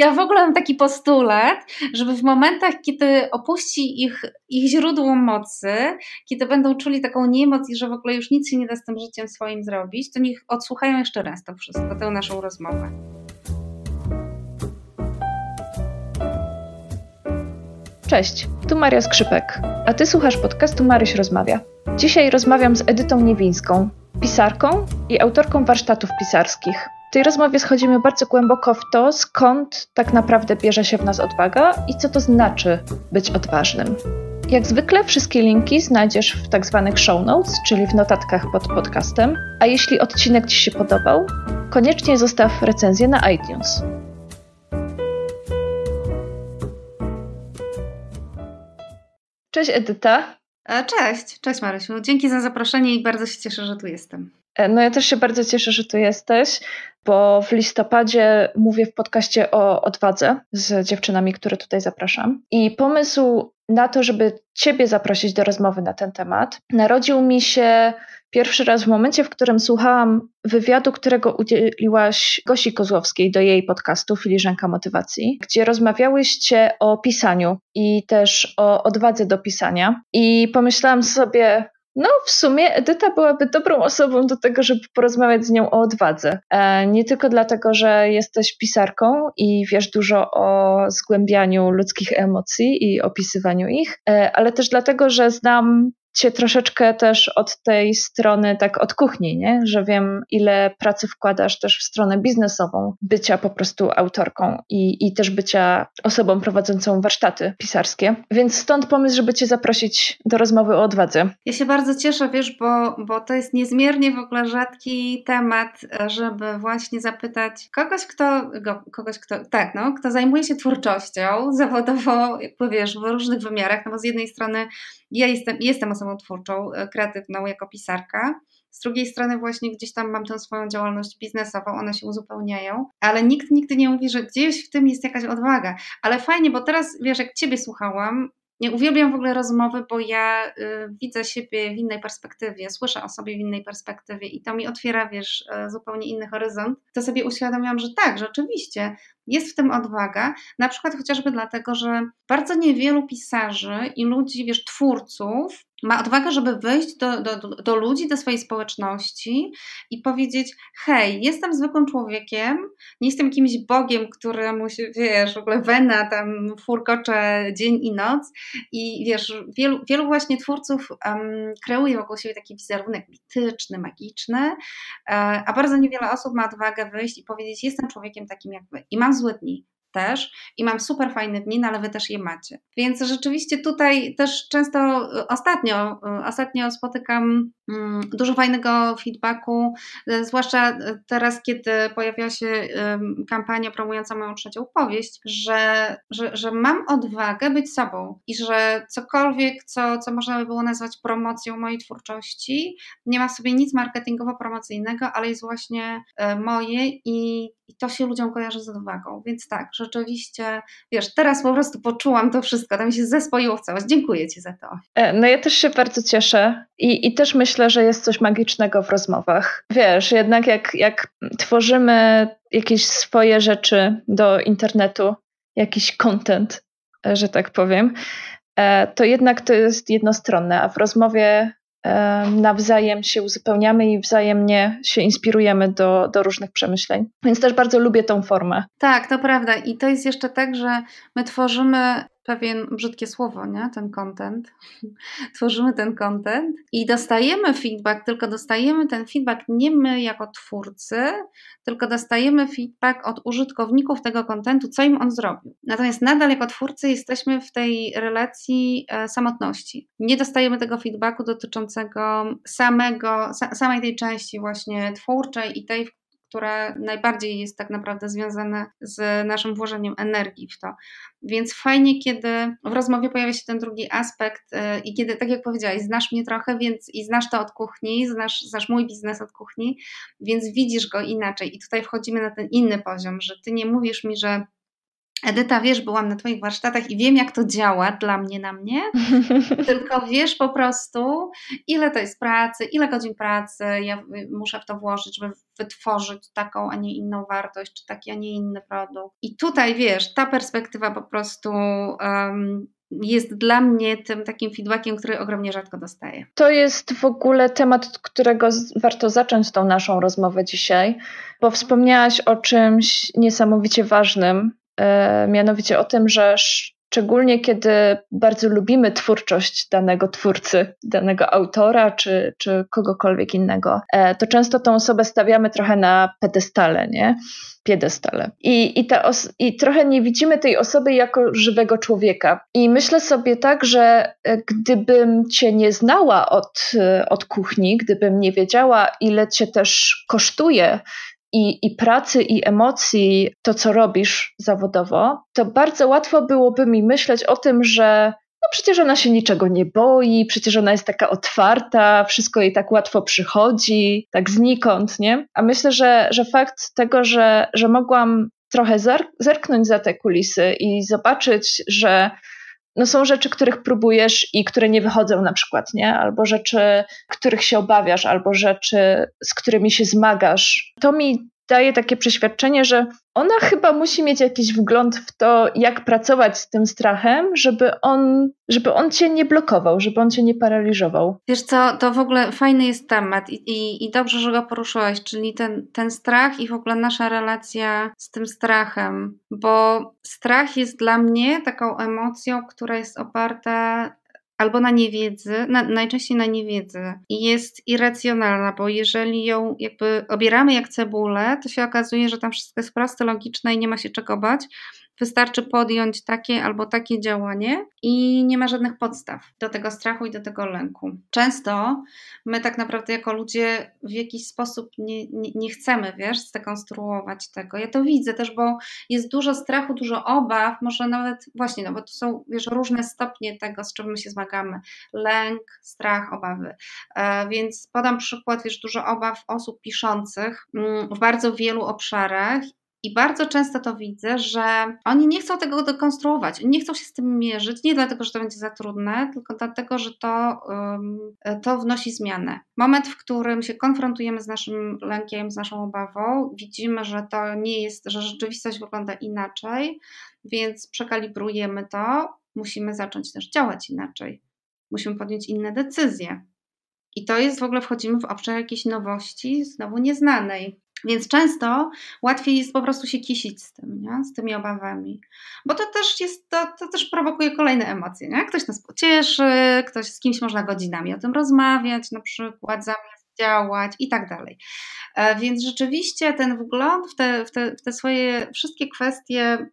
ja w ogóle mam taki postulat, żeby w momentach, kiedy opuści ich, ich źródło mocy, kiedy będą czuli taką niemoc i że w ogóle już nic się nie da z tym życiem swoim zrobić, to niech odsłuchają jeszcze raz to wszystko, tę naszą rozmowę. Cześć, tu Maria Skrzypek, a ty słuchasz podcastu Maryś Rozmawia. Dzisiaj rozmawiam z Edytą Niewińską, pisarką i autorką warsztatów pisarskich. W tej rozmowie schodzimy bardzo głęboko w to, skąd tak naprawdę bierze się w nas odwaga i co to znaczy być odważnym. Jak zwykle wszystkie linki znajdziesz w tak zwanych show notes, czyli w notatkach pod podcastem. A jeśli odcinek Ci się podobał, koniecznie zostaw recenzję na iTunes. Cześć Edyta. E, cześć, cześć Marysiu. Dzięki za zaproszenie i bardzo się cieszę, że tu jestem. E, no ja też się bardzo cieszę, że tu jesteś, bo w listopadzie mówię w podcaście o odwadze z dziewczynami, które tutaj zapraszam. I pomysł na to, żeby Ciebie zaprosić do rozmowy na ten temat, narodził mi się pierwszy raz w momencie, w którym słuchałam wywiadu, którego udzieliłaś Gosi Kozłowskiej do jej podcastu Filiżanka Motywacji, gdzie rozmawiałyście o pisaniu i też o odwadze do pisania. I pomyślałam sobie, no, w sumie Edyta byłaby dobrą osobą do tego, żeby porozmawiać z nią o odwadze. E, nie tylko dlatego, że jesteś pisarką i wiesz dużo o zgłębianiu ludzkich emocji i opisywaniu ich, e, ale też dlatego, że znam cię troszeczkę też od tej strony, tak od kuchni, nie? że wiem, ile pracy wkładasz też w stronę biznesową, bycia po prostu autorką i, i też bycia osobą prowadzącą warsztaty pisarskie. Więc stąd pomysł, żeby cię zaprosić do rozmowy o odwadze. Ja się bardzo cieszę, wiesz, bo, bo to jest niezmiernie w ogóle rzadki temat, żeby właśnie zapytać kogoś, kto, kogoś, kto, tak, no, kto zajmuje się twórczością zawodowo, wiesz, w różnych wymiarach, no bo z jednej strony ja jestem, jestem osobą twórczą, e, kreatywną jako pisarka. Z drugiej strony właśnie gdzieś tam mam tę swoją działalność biznesową, one się uzupełniają, ale nikt nigdy nie mówi, że gdzieś w tym jest jakaś odwaga. Ale fajnie, bo teraz wiesz, jak Ciebie słuchałam, nie uwielbiam w ogóle rozmowy, bo ja y, widzę siebie w innej perspektywie, słyszę o sobie w innej perspektywie i to mi otwiera, wiesz, y, zupełnie inny horyzont. To sobie uświadomiłam, że tak, rzeczywiście jest w tym odwaga, na przykład chociażby dlatego, że bardzo niewielu pisarzy i ludzi, wiesz, twórców ma odwagę, żeby wyjść do, do, do ludzi, do swojej społeczności i powiedzieć: Hej, jestem zwykłym człowiekiem, nie jestem jakimś Bogiem, któremu się, wiesz, w ogóle wena tam furkocze dzień i noc. I wiesz, wielu, wielu właśnie twórców um, kreuje wokół siebie taki wizerunek mityczny, magiczny, e, a bardzo niewiele osób ma odwagę wyjść i powiedzieć: Jestem człowiekiem takim jak wy i mam złe dni też i mam super fajne dni, no ale wy też je macie. Więc rzeczywiście tutaj też często ostatnio, ostatnio spotykam mm, dużo fajnego feedbacku, e, zwłaszcza teraz, kiedy pojawiła się kampania promująca moją trzecią powieść, że, że, że mam odwagę być sobą i że cokolwiek, co, co można by było nazwać promocją mojej twórczości, nie ma w sobie nic marketingowo-promocyjnego, ale jest właśnie moje i, i to się ludziom kojarzy z odwagą. Więc tak, rzeczywiście, wiesz, teraz po prostu poczułam to wszystko, to mi się zespoiło w całość. Dziękuję Ci za to. E, no ja też się bardzo cieszę i, i też myślę, że jest coś magicznego w rozmowach. Wiesz, jednak jak, jak tworzymy jakieś swoje rzeczy do internetu, jakiś content, e, że tak powiem, e, to jednak to jest jednostronne, a w rozmowie nawzajem się uzupełniamy i wzajemnie się inspirujemy do, do różnych przemyśleń. Więc też bardzo lubię tą formę. Tak, to prawda. I to jest jeszcze tak, że my tworzymy pewien brzydkie słowo, nie? Ten content. Tworzymy ten content i dostajemy feedback, tylko dostajemy ten feedback nie my jako twórcy, tylko dostajemy feedback od użytkowników tego kontentu, co im on zrobił. Natomiast nadal jako twórcy jesteśmy w tej relacji e, samotności. Nie dostajemy tego feedbacku dotyczącego samego, samej tej części właśnie twórczej i tej, które najbardziej jest tak naprawdę związane z naszym włożeniem energii w to. Więc fajnie, kiedy w rozmowie pojawia się ten drugi aspekt y, i kiedy, tak jak powiedziałaś, znasz mnie trochę, więc i znasz to od kuchni, znasz, znasz mój biznes od kuchni, więc widzisz go inaczej. I tutaj wchodzimy na ten inny poziom, że ty nie mówisz mi, że Edyta, wiesz, byłam na Twoich warsztatach i wiem, jak to działa dla mnie, na mnie. Tylko wiesz po prostu, ile to jest pracy, ile godzin pracy ja muszę w to włożyć, żeby wytworzyć taką, a nie inną wartość, czy taki, a nie inny produkt. I tutaj wiesz, ta perspektywa po prostu um, jest dla mnie tym takim feedbackiem, który ogromnie rzadko dostaję. To jest w ogóle temat, od którego warto zacząć tą naszą rozmowę dzisiaj, bo wspomniałaś o czymś niesamowicie ważnym, mianowicie o tym, że szczególnie kiedy bardzo lubimy twórczość danego twórcy, danego autora czy, czy kogokolwiek innego, e, to często tą osobę stawiamy trochę na pedestale, nie? piedestale. I, i, ta I trochę nie widzimy tej osoby jako żywego człowieka. I myślę sobie tak, że e, gdybym cię nie znała od, e, od kuchni, gdybym nie wiedziała, ile cię też kosztuje i, i pracy, i emocji to, co robisz zawodowo, to bardzo łatwo byłoby mi myśleć o tym, że no przecież ona się niczego nie boi, przecież ona jest taka otwarta, wszystko jej tak łatwo przychodzi, tak znikąd, nie? A myślę, że, że fakt tego, że, że mogłam trochę zerknąć za te kulisy i zobaczyć, że no są rzeczy, których próbujesz i które nie wychodzą na przykład, nie? Albo rzeczy, których się obawiasz, albo rzeczy, z którymi się zmagasz. To mi daje takie przeświadczenie, że ona chyba musi mieć jakiś wgląd w to, jak pracować z tym strachem, żeby on, żeby on cię nie blokował, żeby on cię nie paraliżował. Wiesz co, to w ogóle fajny jest temat i, i, i dobrze, że go poruszyłeś, czyli ten, ten strach i w ogóle nasza relacja z tym strachem, bo strach jest dla mnie taką emocją, która jest oparta albo na niewiedzy, na, najczęściej na niewiedzy. Jest irracjonalna, bo jeżeli ją jakby obieramy jak cebulę, to się okazuje, że tam wszystko jest proste, logiczne i nie ma się czego bać, Wystarczy podjąć takie albo takie działanie i nie ma żadnych podstaw do tego strachu i do tego lęku. Często my tak naprawdę jako ludzie w jakiś sposób nie, nie, nie chcemy, wiesz, zdekonstruować tego. Ja to widzę też, bo jest dużo strachu, dużo obaw, może nawet właśnie, no bo to są, wiesz, różne stopnie tego, z czym my się zmagamy. Lęk, strach, obawy. E, więc podam przykład, wiesz, dużo obaw osób piszących mm, w bardzo wielu obszarach i bardzo często to widzę, że oni nie chcą tego dekonstruować, nie chcą się z tym mierzyć, nie dlatego, że to będzie za trudne, tylko dlatego, że to, to wnosi zmianę. Moment, w którym się konfrontujemy z naszym lękiem, z naszą obawą, widzimy, że to nie jest, że rzeczywistość wygląda inaczej, więc przekalibrujemy to, musimy zacząć też działać inaczej. Musimy podjąć inne decyzje. I to jest w ogóle, wchodzimy w obszar jakiejś nowości, znowu nieznanej. Więc często łatwiej jest po prostu się kisić z tym, nie? z tymi obawami. Bo to też jest, to, to też prowokuje kolejne emocje. Nie? Ktoś nas pocieszy, ktoś z kimś można godzinami o tym rozmawiać, na przykład zamiast działać i tak dalej. E, więc rzeczywiście ten wgląd w te, w te, w te swoje wszystkie kwestie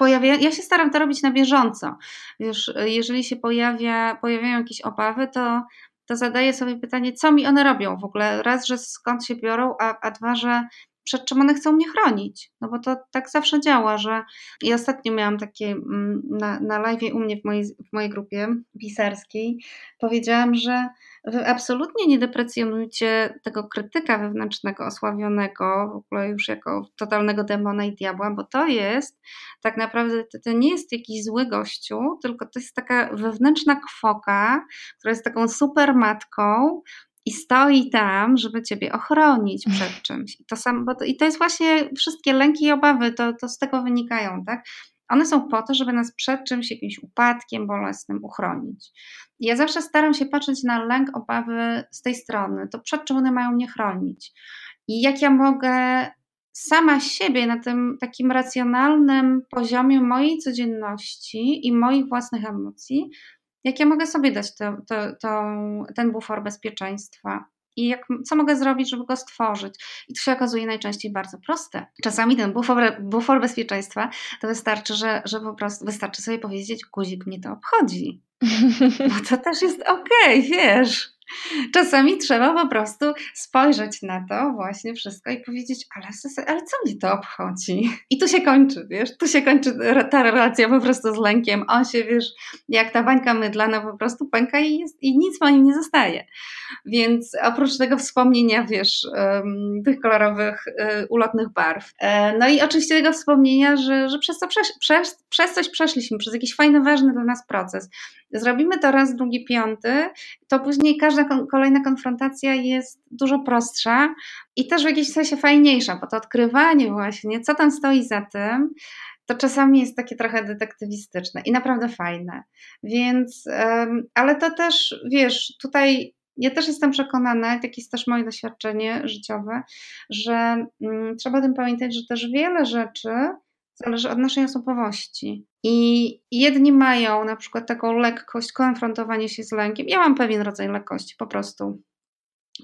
pojawia, ja się staram to robić na bieżąco. Wiesz, jeżeli się pojawia, pojawiają jakieś obawy, to to zadaję sobie pytanie, co mi one robią w ogóle. Raz, że skąd się biorą, a, a dwa, że przed czym one chcą mnie chronić. No bo to tak zawsze działa, że i ostatnio miałam takie mm, na, na live u mnie w mojej, w mojej grupie pisarskiej, powiedziałam, że wy absolutnie nie deprecjonujcie tego krytyka wewnętrznego, osławionego, w ogóle już jako totalnego demona i diabła, bo to jest tak naprawdę, to, to nie jest jakiś zły gościu, tylko to jest taka wewnętrzna kwoka, która jest taką super matką, i stoi tam, żeby ciebie ochronić przed czymś. I to, sam, bo to, i to jest właśnie wszystkie lęki i obawy, to, to z tego wynikają, tak? One są po to, żeby nas przed czymś, jakimś upadkiem bolesnym uchronić. Ja zawsze staram się patrzeć na lęk, obawy z tej strony, to przed czym one mają mnie chronić. I jak ja mogę sama siebie na tym takim racjonalnym poziomie mojej codzienności i moich własnych emocji, jak ja mogę sobie dać to, to, to, ten bufor bezpieczeństwa. I jak, co mogę zrobić, żeby go stworzyć? I to się okazuje najczęściej bardzo proste. Czasami ten bufor, bufor bezpieczeństwa to wystarczy, że, że po prostu wystarczy sobie powiedzieć, guzik mnie to obchodzi. Bo to też jest okej, okay, wiesz. Czasami trzeba po prostu spojrzeć na to właśnie wszystko i powiedzieć, ale, ale co mi to obchodzi? I tu się kończy, wiesz, tu się kończy ta relacja po prostu z lękiem. On się, wiesz, jak ta bańka mydlana po prostu pęka i, jest, i nic po nim nie zostaje. Więc oprócz tego wspomnienia, wiesz, tych kolorowych, um, ulotnych barw. E, no i oczywiście tego wspomnienia, że, że przez, to przesz, przez, przez coś przeszliśmy, przez jakiś fajny, ważny dla nas proces. Zrobimy to raz, drugi, piąty, to później każda kolejna konfrontacja jest dużo prostsza i też w jakimś sensie fajniejsza, bo to odkrywanie właśnie, co tam stoi za tym, to czasami jest takie trochę detektywistyczne i naprawdę fajne. Więc, ale to też, wiesz, tutaj ja też jestem przekonana, takie jest też moje doświadczenie życiowe, że mm, trzeba o tym pamiętać, że też wiele rzeczy zależy od naszej osobowości. I jedni mają na przykład taką lekkość konfrontowania się z lękiem. Ja mam pewien rodzaj lekkości po prostu,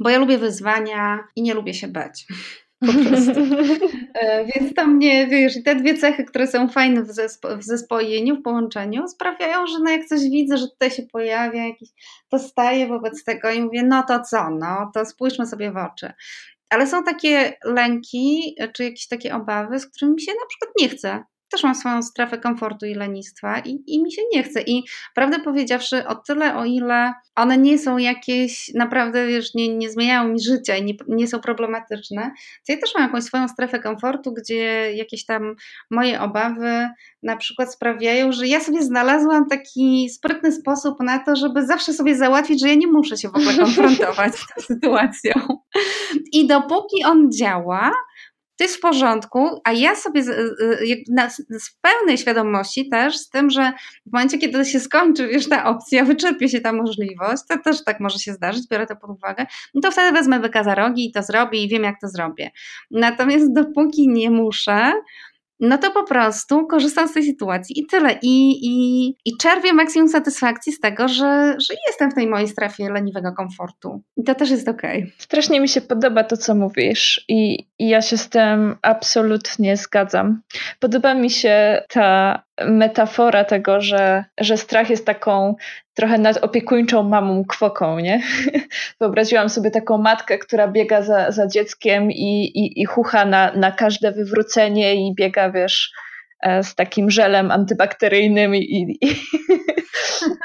bo ja lubię wyzwania i nie lubię się bać. Po prostu. E, więc to mnie, wiesz, te dwie cechy, które są fajne w, zespo- w zespojeniu, w połączeniu, sprawiają, że no jak coś widzę, że tutaj się pojawia jakiś, to staję wobec tego i mówię, no to co, no to spójrzmy sobie w oczy. Ale są takie lęki, czy jakieś takie obawy, z którymi się na przykład nie chce też mam swoją strefę komfortu i lenistwa i, i mi się nie chce. I prawdę powiedziawszy, o tyle, o ile one nie są jakieś, naprawdę wiesz, nie, nie zmieniają mi życia i nie, nie są problematyczne, to ja też mam jakąś swoją strefę komfortu, gdzie jakieś tam moje obawy na przykład sprawiają, że ja sobie znalazłam taki sprytny sposób na to, żeby zawsze sobie załatwić, że ja nie muszę się w ogóle konfrontować z tą sytuacją. I dopóki on działa, to jest w porządku, a ja sobie z, z, z, pełnej świadomości też z tym, że w momencie, kiedy się skończy, wiesz, ta opcja, wyczerpie się ta możliwość, to też tak może się zdarzyć, biorę to pod uwagę, no to wtedy wezmę byka rogi i to zrobię i wiem, jak to zrobię. Natomiast dopóki nie muszę, no to po prostu korzystam z tej sytuacji i tyle. I, i, i czerpię maksimum satysfakcji z tego, że, że jestem w tej mojej strefie leniwego komfortu. I to też jest okej. Okay. Strasznie mi się podoba to, co mówisz, i, i ja się z tym absolutnie zgadzam. Podoba mi się ta metafora tego, że, że strach jest taką trochę nadopiekuńczą mamą kwoką, nie? Wyobraziłam sobie taką matkę, która biega za, za dzieckiem i, i, i chucha na, na każde wywrócenie i biega, wiesz, z takim żelem antybakteryjnym i, i,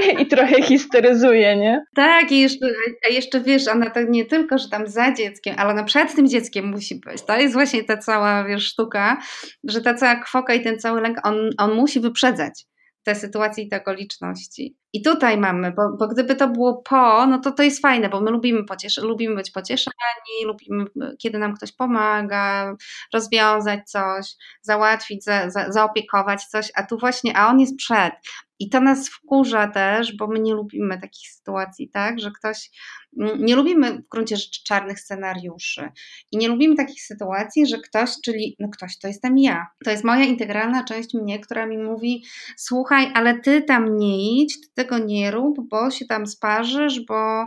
i trochę histeryzuje, nie? Tak, i jeszcze, a jeszcze wiesz, ona to nie tylko, że tam za dzieckiem, ale ona przed tym dzieckiem musi być. To jest właśnie ta cała, wiesz, sztuka, że ta cała kwoka i ten cały lęk, on, on musi wyprzedzać te sytuacje i te okoliczności. I tutaj mamy, bo, bo, gdyby to było po, no to to jest fajne, bo my lubimy, pociesz- lubimy być pocieszani, lubimy, kiedy nam ktoś pomaga, rozwiązać coś, załatwić, za, za, zaopiekować coś, a tu właśnie, a on jest przed. I to nas wkurza też, bo my nie lubimy takich sytuacji, tak, że ktoś, nie lubimy w gruncie rzeczy czarnych scenariuszy i nie lubimy takich sytuacji, że ktoś, czyli no ktoś to jestem ja, to jest moja integralna część mnie, która mi mówi, słuchaj, ale ty tam nie idź, ty tego nie rób, bo się tam sparzysz, bo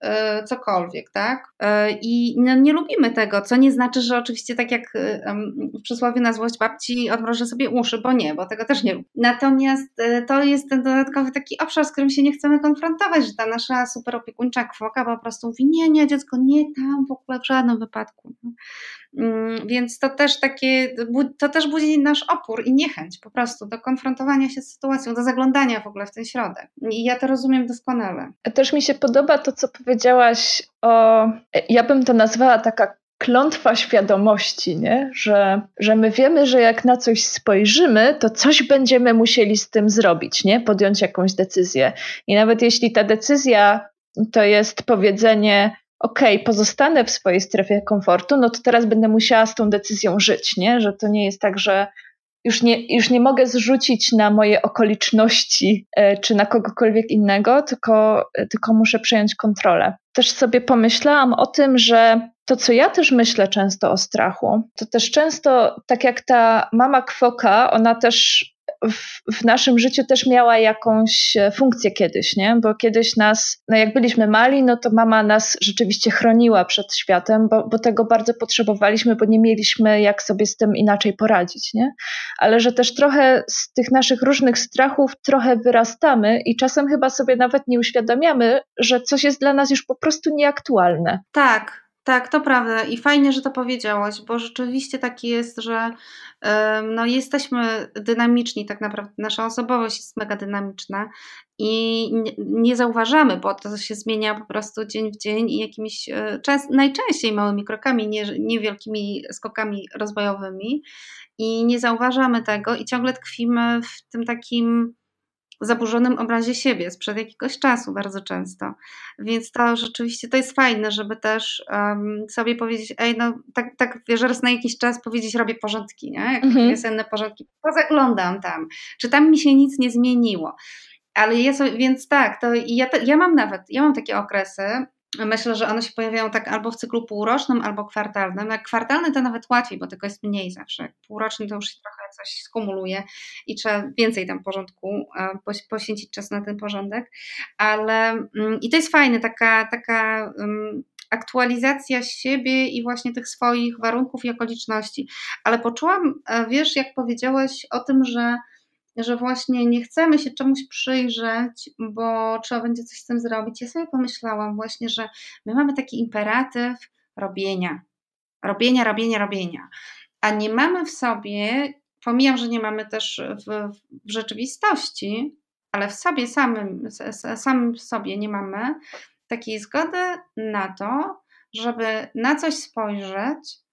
e, cokolwiek, tak? E, I no, nie lubimy tego, co nie znaczy, że oczywiście tak jak e, w przysłowie na złość babci odmrożę sobie uszy, bo nie, bo tego też nie lubię. Natomiast to jest ten dodatkowy taki obszar, z którym się nie chcemy konfrontować, że ta nasza super opiekuńcza kwoka po prostu mówi, nie, nie, dziecko, nie tam w ogóle w żadnym wypadku. Mm, więc to też takie, to też budzi nasz opór i niechęć po prostu do konfrontowania się z sytuacją, do zaglądania w ogóle w ten środek. I ja to rozumiem doskonale. Też mi się podoba to, co powiedziałaś o, ja bym to nazwała taka klątwa świadomości, nie? Że, że my wiemy, że jak na coś spojrzymy, to coś będziemy musieli z tym zrobić, nie? Podjąć jakąś decyzję. I nawet jeśli ta decyzja to jest powiedzenie, ok, pozostanę w swojej strefie komfortu, no to teraz będę musiała z tą decyzją żyć, nie? Że to nie jest tak, że już nie, już nie mogę zrzucić na moje okoliczności e, czy na kogokolwiek innego, tylko, tylko muszę przejąć kontrolę. Też sobie pomyślałam o tym, że to, co ja też myślę często o strachu, to też często, tak jak ta mama kwoka, ona też w, w, naszym życiu też miała jakąś e, funkcję kiedyś, nie? Bo kiedyś nas, no jak byliśmy mali, no to mama nas rzeczywiście chroniła przed światem, bo, bo tego bardzo potrzebowaliśmy, bo nie mieliśmy jak sobie z tym inaczej poradzić, nie? Ale że też trochę z tych naszych różnych strachów trochę wyrastamy i czasem chyba sobie nawet nie uświadamiamy, że coś jest dla nas już po prostu nieaktualne. Tak, tak, to prawda. I fajnie, że to powiedziałaś, bo rzeczywiście tak jest, że no, jesteśmy dynamiczni, tak naprawdę. Nasza osobowość jest mega dynamiczna i nie, zauważamy, bo to się zmienia po prostu dzień w dzień i jakimiś, e, czas, najczęściej małymi krokami, nie, niewielkimi skokami rozwojowymi. I nie zauważamy tego i ciągle tkwimy w tym takim zaburzonym obrazie siebie sprzed jakiegoś czasu bardzo często. Więc to rzeczywiście to jest fajne, żeby też um, sobie powiedzieć, ej, no tak, tak wiesz, raz na jakiś czas powiedzieć, robię porządki, nie? Jak mhm. wiosenne porządki, pozaglądam tam, czy tam mi się nic nie zmieniło. Ale jest, więc tak, to ja, ja mam nawet, ja mam takie okresy, Myślę, że one się pojawiają tak albo w cyklu półrocznym, albo kwartalnym. Jak kwartalny to nawet łatwiej, bo tego jest mniej zawsze. Półroczny to już się trochę coś skumuluje i trzeba więcej tam porządku e, poświęcić czas na ten porządek. Ale mm, i to jest fajne, taka, taka um, aktualizacja siebie i właśnie tych swoich warunków i okoliczności. Ale poczułam, e, wiesz, jak powiedziałaś o tym, że że właśnie nie chcemy się czemuś przyjrzeć, bo trzeba będzie coś z tym zrobić. Ja sobie pomyślałam właśnie, że my mamy taki imperatyw robienia. Robienia, robienia, robienia. A nie mamy w sobie, pomijam, że nie mamy też w, w rzeczywistości, ale w sobie samym, samym sobie nie mamy takiej zgody na to, żeby na coś spojrzeć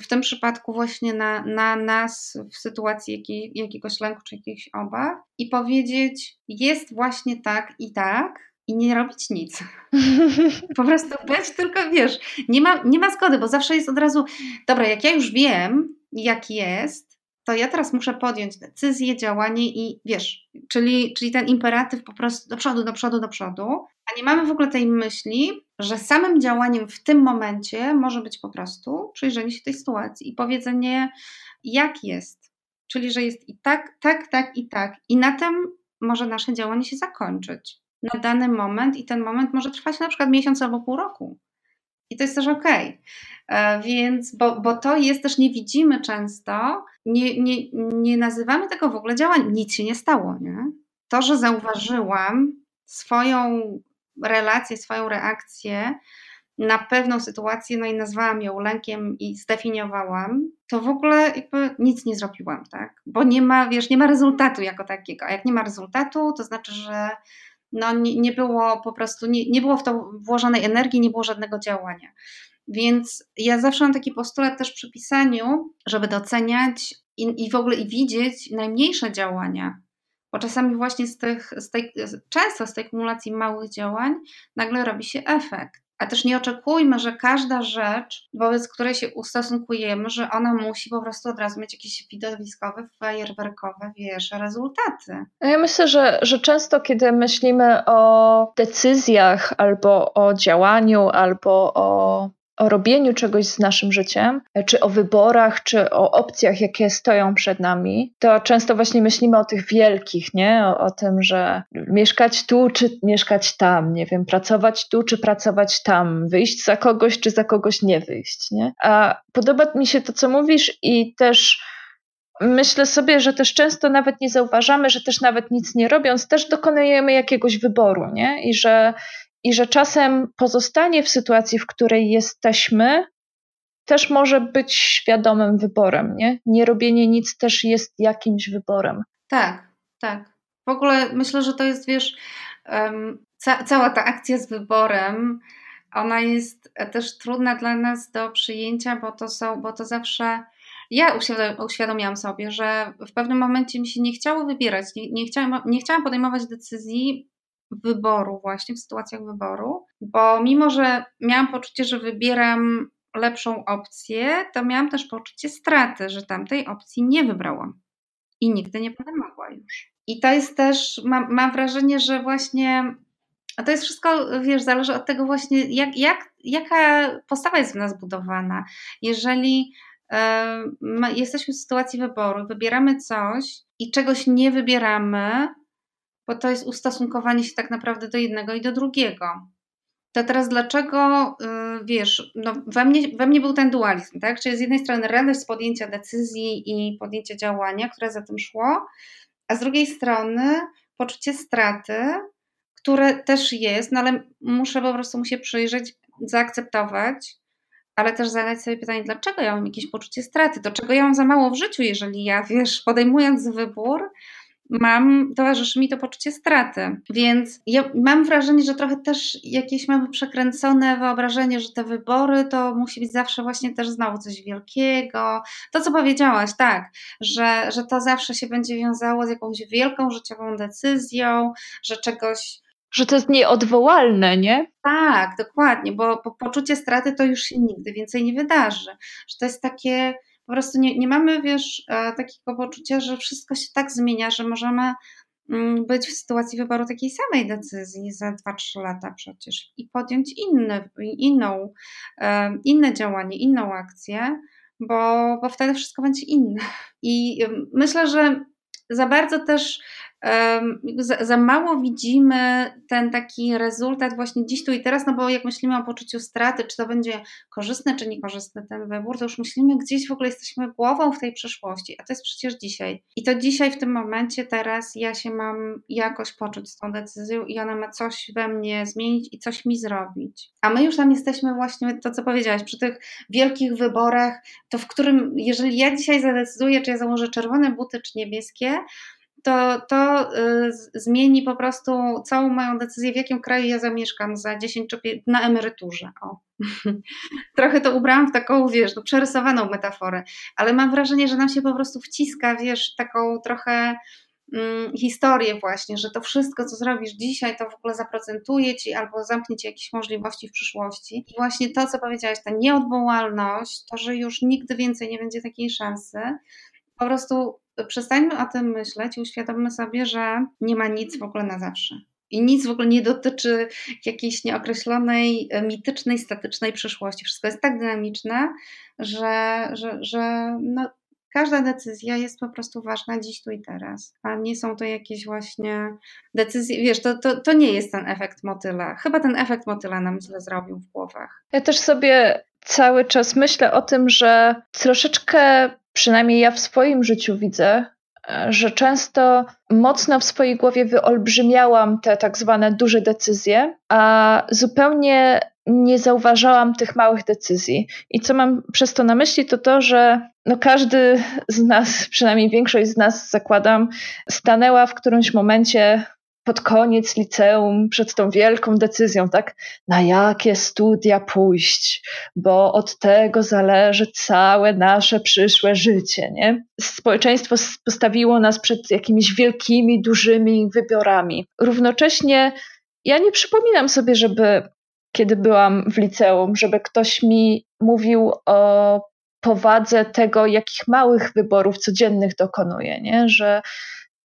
w tym przypadku właśnie na, na nas w sytuacji jakiej, jakiegoś lęku czy jakichś obaw i powiedzieć, jest właśnie tak i tak, i nie robić nic. po prostu być tylko, wiesz, nie ma, nie ma zgody, bo zawsze jest od razu, dobra, jak ja już wiem, jak jest, to ja teraz muszę podjąć decyzję, działanie i wiesz, czyli, czyli ten imperatyw po prostu do przodu, do przodu, do przodu, a nie mamy w ogóle tej myśli, że samym działaniem w tym momencie może być po prostu przyjrzenie się tej sytuacji i powiedzenie, jak jest. Czyli, że jest i tak, tak, tak i tak. I na tym może nasze działanie się zakończyć na dany moment, i ten moment może trwać na przykład miesiąc albo pół roku. I to jest też ok. E, więc, bo, bo to jest też, nie widzimy często, nie, nie, nie nazywamy tego w ogóle działaniem. Nic się nie stało, nie? To, że zauważyłam swoją relację, swoją reakcję na pewną sytuację, no i nazwałam ją lękiem i zdefiniowałam, to w ogóle jakby nic nie zrobiłam, tak? Bo nie ma, wiesz, nie ma rezultatu jako takiego. A jak nie ma rezultatu, to znaczy, że no nie, nie było po prostu, nie, nie było w to włożonej energii, nie było żadnego działania. Więc ja zawsze mam taki postulat też przy pisaniu, żeby doceniać i, i w ogóle i widzieć najmniejsze działania, bo czasami właśnie z tych, z tej, często z tej kumulacji małych działań nagle robi się efekt. A też nie oczekujmy, że każda rzecz, wobec której się ustosunkujemy, że ona musi po prostu od razu mieć jakieś widowiskowe, fajerwerkowe, wiesz, rezultaty. No ja myślę, że, że często, kiedy myślimy o decyzjach albo o działaniu, albo o o robieniu czegoś z naszym życiem, czy o wyborach, czy o opcjach, jakie stoją przed nami, to często właśnie myślimy o tych wielkich, nie? O, o, tym, że mieszkać tu, czy mieszkać tam, nie wiem, pracować tu, czy pracować tam, wyjść za kogoś, czy za kogoś nie wyjść, nie? A podoba mi się to, co mówisz i też myślę sobie, że też często nawet nie zauważamy, że też nawet nic nie robiąc, też dokonujemy jakiegoś wyboru, nie? I że i że czasem pozostanie w sytuacji, w której jesteśmy, też może być świadomym wyborem, nie? Nie robienie nic też jest jakimś wyborem. Tak, tak. W ogóle myślę, że to jest, wiesz, ca cała ta akcja z wyborem, ona jest też trudna dla nas do przyjęcia, bo to są, bo to zawsze. Ja uświadomiłam sobie, że w pewnym momencie mi się nie chciało wybierać, nie, nie, chciałam, nie chciałam podejmować decyzji wyboru, właśnie w sytuacjach wyboru, bo mimo, że miałam poczucie, że wybieram lepszą opcję, to miałam też poczucie straty, że tamtej opcji nie wybrałam i nigdy nie będę mogła już. I to jest też, mam, mam wrażenie, że właśnie a to jest wszystko, wiesz, zależy od tego właśnie, jak, jak, jaka postawa jest w nas budowana. Jeżeli jesteśmy w sytuacji wyboru, wybieramy coś i czegoś nie wybieramy, bo to jest ustosunkowanie się tak naprawdę do jednego i do drugiego. To teraz dlaczego, y, wiesz, no we, mnie, we mnie był ten dualizm, tak? Czyli z jednej strony radość z podjęcia decyzji i podjęcia działania, które za tym szło, a z drugiej strony poczucie straty, które też jest, no ale muszę po prostu mu się przyjrzeć, zaakceptować, ale też zadać sobie pytanie, dlaczego ja mam jakieś poczucie straty, do czego ja mam za mało w życiu, jeżeli ja, wiesz, podejmując wybór, mam, towarzyszy mi to poczucie straty. Więc ja mam wrażenie, że trochę też jakieś mamy przekręcone wyobrażenie, że te wybory to musi być zawsze właśnie też znowu coś wielkiego. To, co powiedziałaś, tak, że, że to zawsze się będzie wiązało z jakąś wielką życiową decyzją, że czegoś że to jest nieodwołalne, nie? Tak, dokładnie, bo, bo poczucie straty to już się nigdy więcej nie wydarzy. Że to jest takie, po prostu nie, nie mamy, wiesz, e, takiego poczucia, że wszystko się tak zmienia, że możemy mm, być w sytuacji wyboru takiej samej decyzji za 2-3 lata przecież i podjąć inne, inną, e, inne działanie, inną akcję, bo, bo wtedy wszystko będzie inne. I myślę, że za bardzo też za, mało widzimy ten taki rezultat właśnie dziś tu i teraz, no bo jak myślimy o poczuciu straty, czy to będzie korzystny, czy niekorzystny ten wybór, to już myślimy gdzieś w ogóle jesteśmy głową w tej przyszłości, a to jest przecież dzisiaj. I to dzisiaj w tym momencie, teraz ja się mam jakoś poczuć z tą decyzją i ona ma coś we mnie zmienić i coś mi zrobić. A my już tam jesteśmy właśnie, to co powiedziałaś, przy tych wielkich wyborach, to w którym, jeżeli ja dzisiaj zadecyduję, czy ja założę czerwone buty, czy niebieskie, to, to y, zmieni po prostu całą moją decyzję, w jakim kraju ja zamieszkam za 10 czy 5, na emeryturze. O. Trochę to ubrałam w taką, wiesz, no, przerysowaną metaforę, ale mam wrażenie, że nam się po prostu wciska, wiesz, taką trochę mm, historię właśnie, że to wszystko, co zrobisz dzisiaj, to w ogóle zaprocentuje ci albo zamknie ci jakieś możliwości w przyszłości. I właśnie to, co powiedziałaś, ta nieodwołalność, to, że już nigdy więcej nie będzie takiej szansy, po prostu przestańmy o tym myśleć i uświadommy sobie, że nie ma nic w ogóle na zawsze. I nic w ogóle nie dotyczy jakiejś nieokreślonej, e, mitycznej, statycznej przyszłości. Wszystko jest tak dynamiczne, że, że, że no, każda decyzja jest po prostu ważna dziś, tu i teraz. A nie są to jakieś właśnie decyzje. Wiesz, to, to, to nie jest ten efekt motyla. Chyba ten efekt motyla nam źle zrobił w głowach. Ja też sobie cały czas myślę o tym, że troszeczkę przynajmniej ja w swoim życiu widzę, e, że często mocno w swojej głowie wyolbrzymiałam te tak zwane duże decyzje, a zupełnie nie zauważałam tych małych decyzji. I co mam przez to na myśli, to to, że no każdy z nas, przynajmniej większość z nas, zakładam, stanęła w którymś momencie pod koniec liceum, przed tą wielką decyzją, tak, na jakie studia pójść, bo od tego zależy całe nasze przyszłe życie, nie? Społeczeństwo postawiło nas przed jakimiś wielkimi, dużymi wyborami. Równocześnie ja nie przypominam sobie, żeby kiedy byłam w liceum, żeby ktoś mi mówił o powadze tego, jakich małych wyborów codziennych dokonuję, nie? że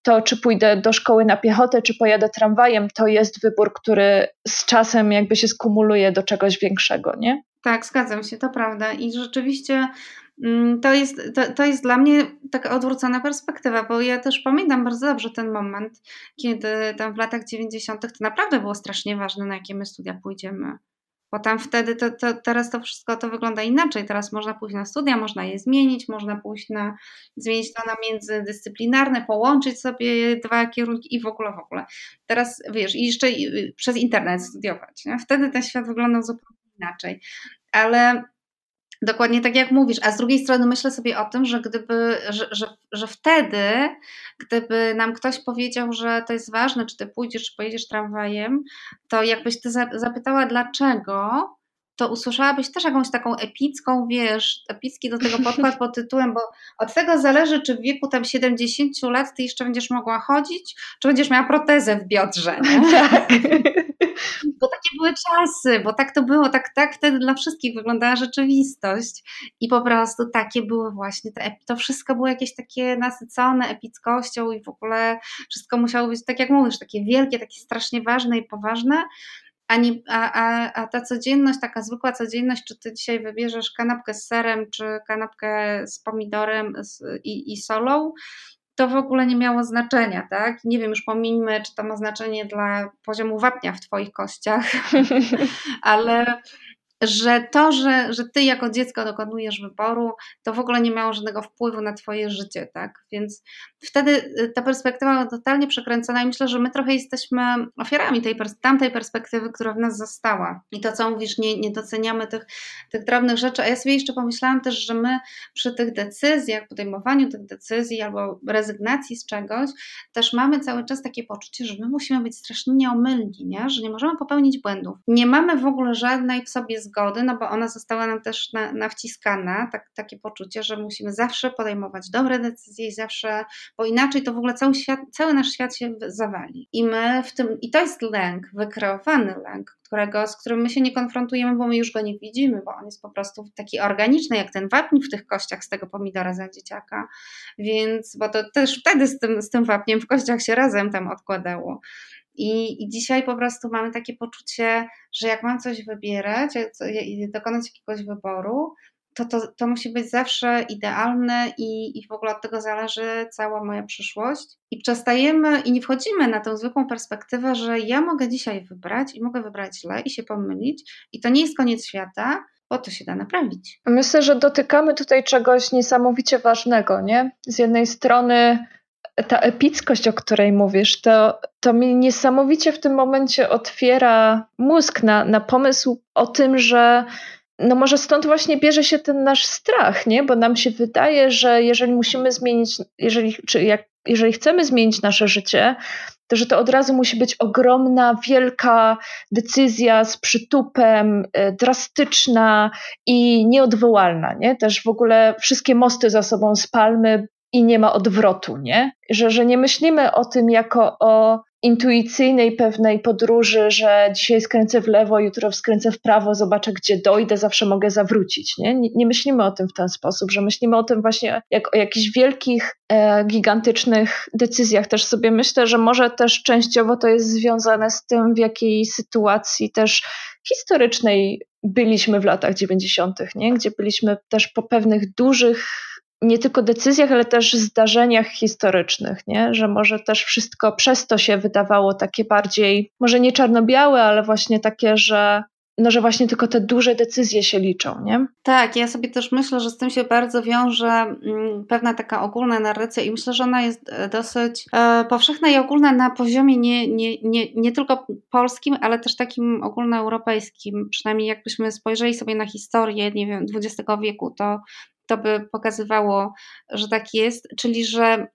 to czy pójdę do szkoły na piechotę, czy pojadę tramwajem, to jest wybór, który z czasem jakby się skumuluje do czegoś większego, nie? Tak, zgadzam się, to prawda. I rzeczywiście mm, to jest, to, to jest dla mnie taka odwrócona perspektywa, bo ja też pamiętam bardzo dobrze ten moment, kiedy tam w latach 90. to naprawdę było strasznie ważne, na jakie my studia pójdziemy bo tam wtedy to, to, teraz to wszystko to wygląda inaczej. Teraz można pójść na studia, można je zmienić, można pójść na zmienić to na międzydyscyplinarne, połączyć sobie dwa kierunki i w ogóle w ogóle. Teraz wiesz, i jeszcze przez internet studiować. Nie? Wtedy ten świat wyglądał zupełnie inaczej. Ale Dokładnie tak jak mówisz, a z drugiej strony myślę sobie o tym, że gdyby, że, że, że wtedy, gdyby nam ktoś powiedział, że to jest ważne, czy ty pójdziesz, czy pojedziesz tramwajem, to jakbyś ty zapytała dlaczego, to usłyszałabyś też jakąś taką epicką, wiesz, epicki do tego podkład pod tytułem, bo od tego zależy, czy w wieku tam 70 lat ty jeszcze będziesz mogła chodzić, czy będziesz miała protezę w biodrze, nie? Tak. Bo takie były czasy, bo tak to było, tak, tak wtedy dla wszystkich wyglądała rzeczywistość. I po prostu takie były właśnie, te, to wszystko było jakieś takie nasycone epickością i w ogóle wszystko musiało być, tak jak mówisz, takie wielkie, takie strasznie ważne i poważne, a, nie, a, a, a ta codzienność, taka zwykła codzienność, czy ty dzisiaj wybierzesz kanapkę z serem, czy kanapkę z pomidorem i, i solą, to w ogóle nie miało znaczenia, tak? Nie wiem, już pomińmy, czy to ma znaczenie dla poziomu wapnia w Twoich kościach, ale że to, że, że ty jako dziecko dokonujesz wyboru, to w ogóle nie miało żadnego wpływu na twoje życie, tak? Więc wtedy y, ta perspektywa była totalnie przekręcona i myślę, że my trochę jesteśmy ofiarami tej, tamtej perspektywy, która w nas została. I to, co mówisz, nie, nie doceniamy tych, tych drobnych rzeczy. A ja sobie jeszcze pomyślałam też, że my przy tych decyzjach, podejmowaniu tych decyzji albo rezygnacji z czegoś, też mamy cały czas takie poczucie, że my musimy być strasznie nieomylni, nie? że nie możemy popełnić błędów. Nie mamy w ogóle żadnej w sobie zgody, no bo ona została nam też na, nawciskana, tak, takie poczucie, że musimy zawsze podejmować dobre decyzje i zawsze, bo inaczej to w ogóle cały, świat, cały nasz świat się zawali. I my w tym, i to jest lęk, wykreowany lęk, którego, z którym my się nie konfrontujemy, bo my już go nie widzimy, bo on jest po prostu taki organiczny, jak ten wapń w tych kościach z tego pomidora za dzieciaka. Więc, bo to też wtedy z tym, z tym wapniem w kościach się razem tam odkładało. I, I dzisiaj po prostu mamy takie poczucie, że jak mam coś wybierać i dokonać jakiegoś wyboru, to, to, to musi być zawsze idealne i, i w ogóle od tego zależy cała moja przyszłość. I przestajemy i nie wchodzimy na tę zwykłą perspektywę, że ja mogę dzisiaj wybrać i mogę wybrać źle i się pomylić, i to nie jest koniec świata, bo to się da naprawić. Myślę, że dotykamy tutaj czegoś niesamowicie ważnego, nie? Z jednej strony ta epickość, o której mówisz, to, to mi niesamowicie w tym momencie otwiera mózg na, na pomysł o tym, że no może stąd właśnie bierze się ten nasz strach, nie? Bo nam się wydaje, że jeżeli musimy zmienić, jeżeli, czy jak, jeżeli chcemy zmienić nasze życie, to że to od razu musi być ogromna, wielka decyzja z przytupem, y, drastyczna i nieodwołalna, nie? Też w ogóle wszystkie mosty za sobą spalmy, i nie ma odwrotu, nie? Że, że nie myślimy o tym jako o intuicyjnej pewnej podróży, że dzisiaj skręcę w lewo, jutro skręcę w prawo, zobaczę gdzie dojdę, zawsze mogę zawrócić. Nie, nie, nie myślimy o tym w ten sposób, że myślimy o tym właśnie jak o jakichś wielkich, e, gigantycznych decyzjach. Też sobie myślę, że może też częściowo to jest związane z tym, w jakiej sytuacji też historycznej byliśmy w latach 90., nie? gdzie byliśmy też po pewnych dużych nie tylko decyzjach, ale też zdarzeniach historycznych, nie? że może też wszystko przez to się wydawało takie bardziej, może nie czarno-białe, ale właśnie takie, że no, że właśnie tylko te duże decyzje się liczą, nie? Tak, ja sobie też myślę, że z tym się bardzo wiąże mm, pewna taka ogólna narracja i myślę, że ona jest e, dosyć e, powszechna i ogólna na poziomie nie, nie, nie, nie tylko polskim, ale też takim ogólnoeuropejskim. Przynajmniej jakbyśmy spojrzeli sobie na historię, nie wiem, XX wieku, to to by pokazywało, że tak jest, czyli że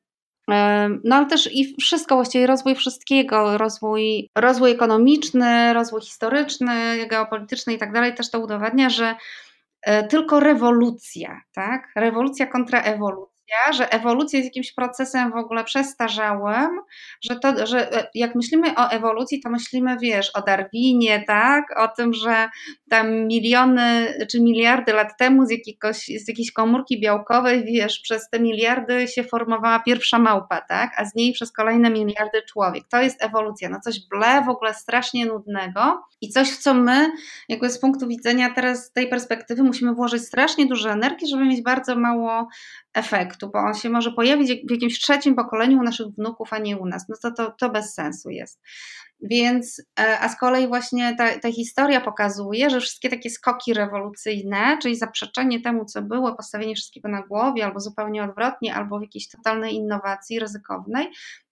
no ale też i wszystko, właściwie rozwój wszystkiego, rozwój, rozwój ekonomiczny, rozwój historyczny, geopolityczny i tak dalej, też to udowadnia, że e, tylko rewolucja, tak? Rewolucja kontra ewolucja że ewolucja jest jakimś procesem w ogóle przestarzałym, że, to, że e, jak myślimy o ewolucji, to myślimy, wiesz, o Darwinie, tak? O tym, że tam miliony czy miliardy lat temu z, jakiegoś, z jakiejś komórki białkowej, wiesz, przez te miliardy się formowała pierwsza małpa, tak? A z niej przez kolejne miliardy człowiek. To jest ewolucja, no coś ble, w ogóle strasznie nudnego i coś, w co my, jakby z punktu widzenia teraz tej perspektywy, musimy włożyć strasznie dużo energii, żeby mieć bardzo mało efektu, bo on się może pojawić w jakimś trzecim pokoleniu u naszych wnuków, a nie u nas. No to, to, to bez sensu jest. Więc, e, a z kolei właśnie ta, ta historia pokazuje, że wszystkie takie skoki rewolucyjne, czyli zaprzeczenie temu, co było, postawienie wszystkiego na głowie, albo zupełnie odwrotnie, albo w jakiejś totalnej innowacji ryzykownej,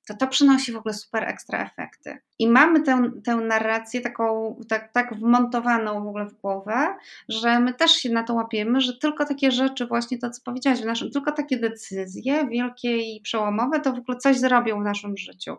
to to przynosi w ogóle super ekstra efekty. I mamy tę, tę narrację taką, tak, tak wmontowaną w ogóle w głowę, że my też się na to łapiemy, że tylko takie rzeczy, właśnie to, co powiedziałaś w naszym, tylko takie decyzje wielkie i przełomowe, to w ogóle coś zrobią w naszym życiu.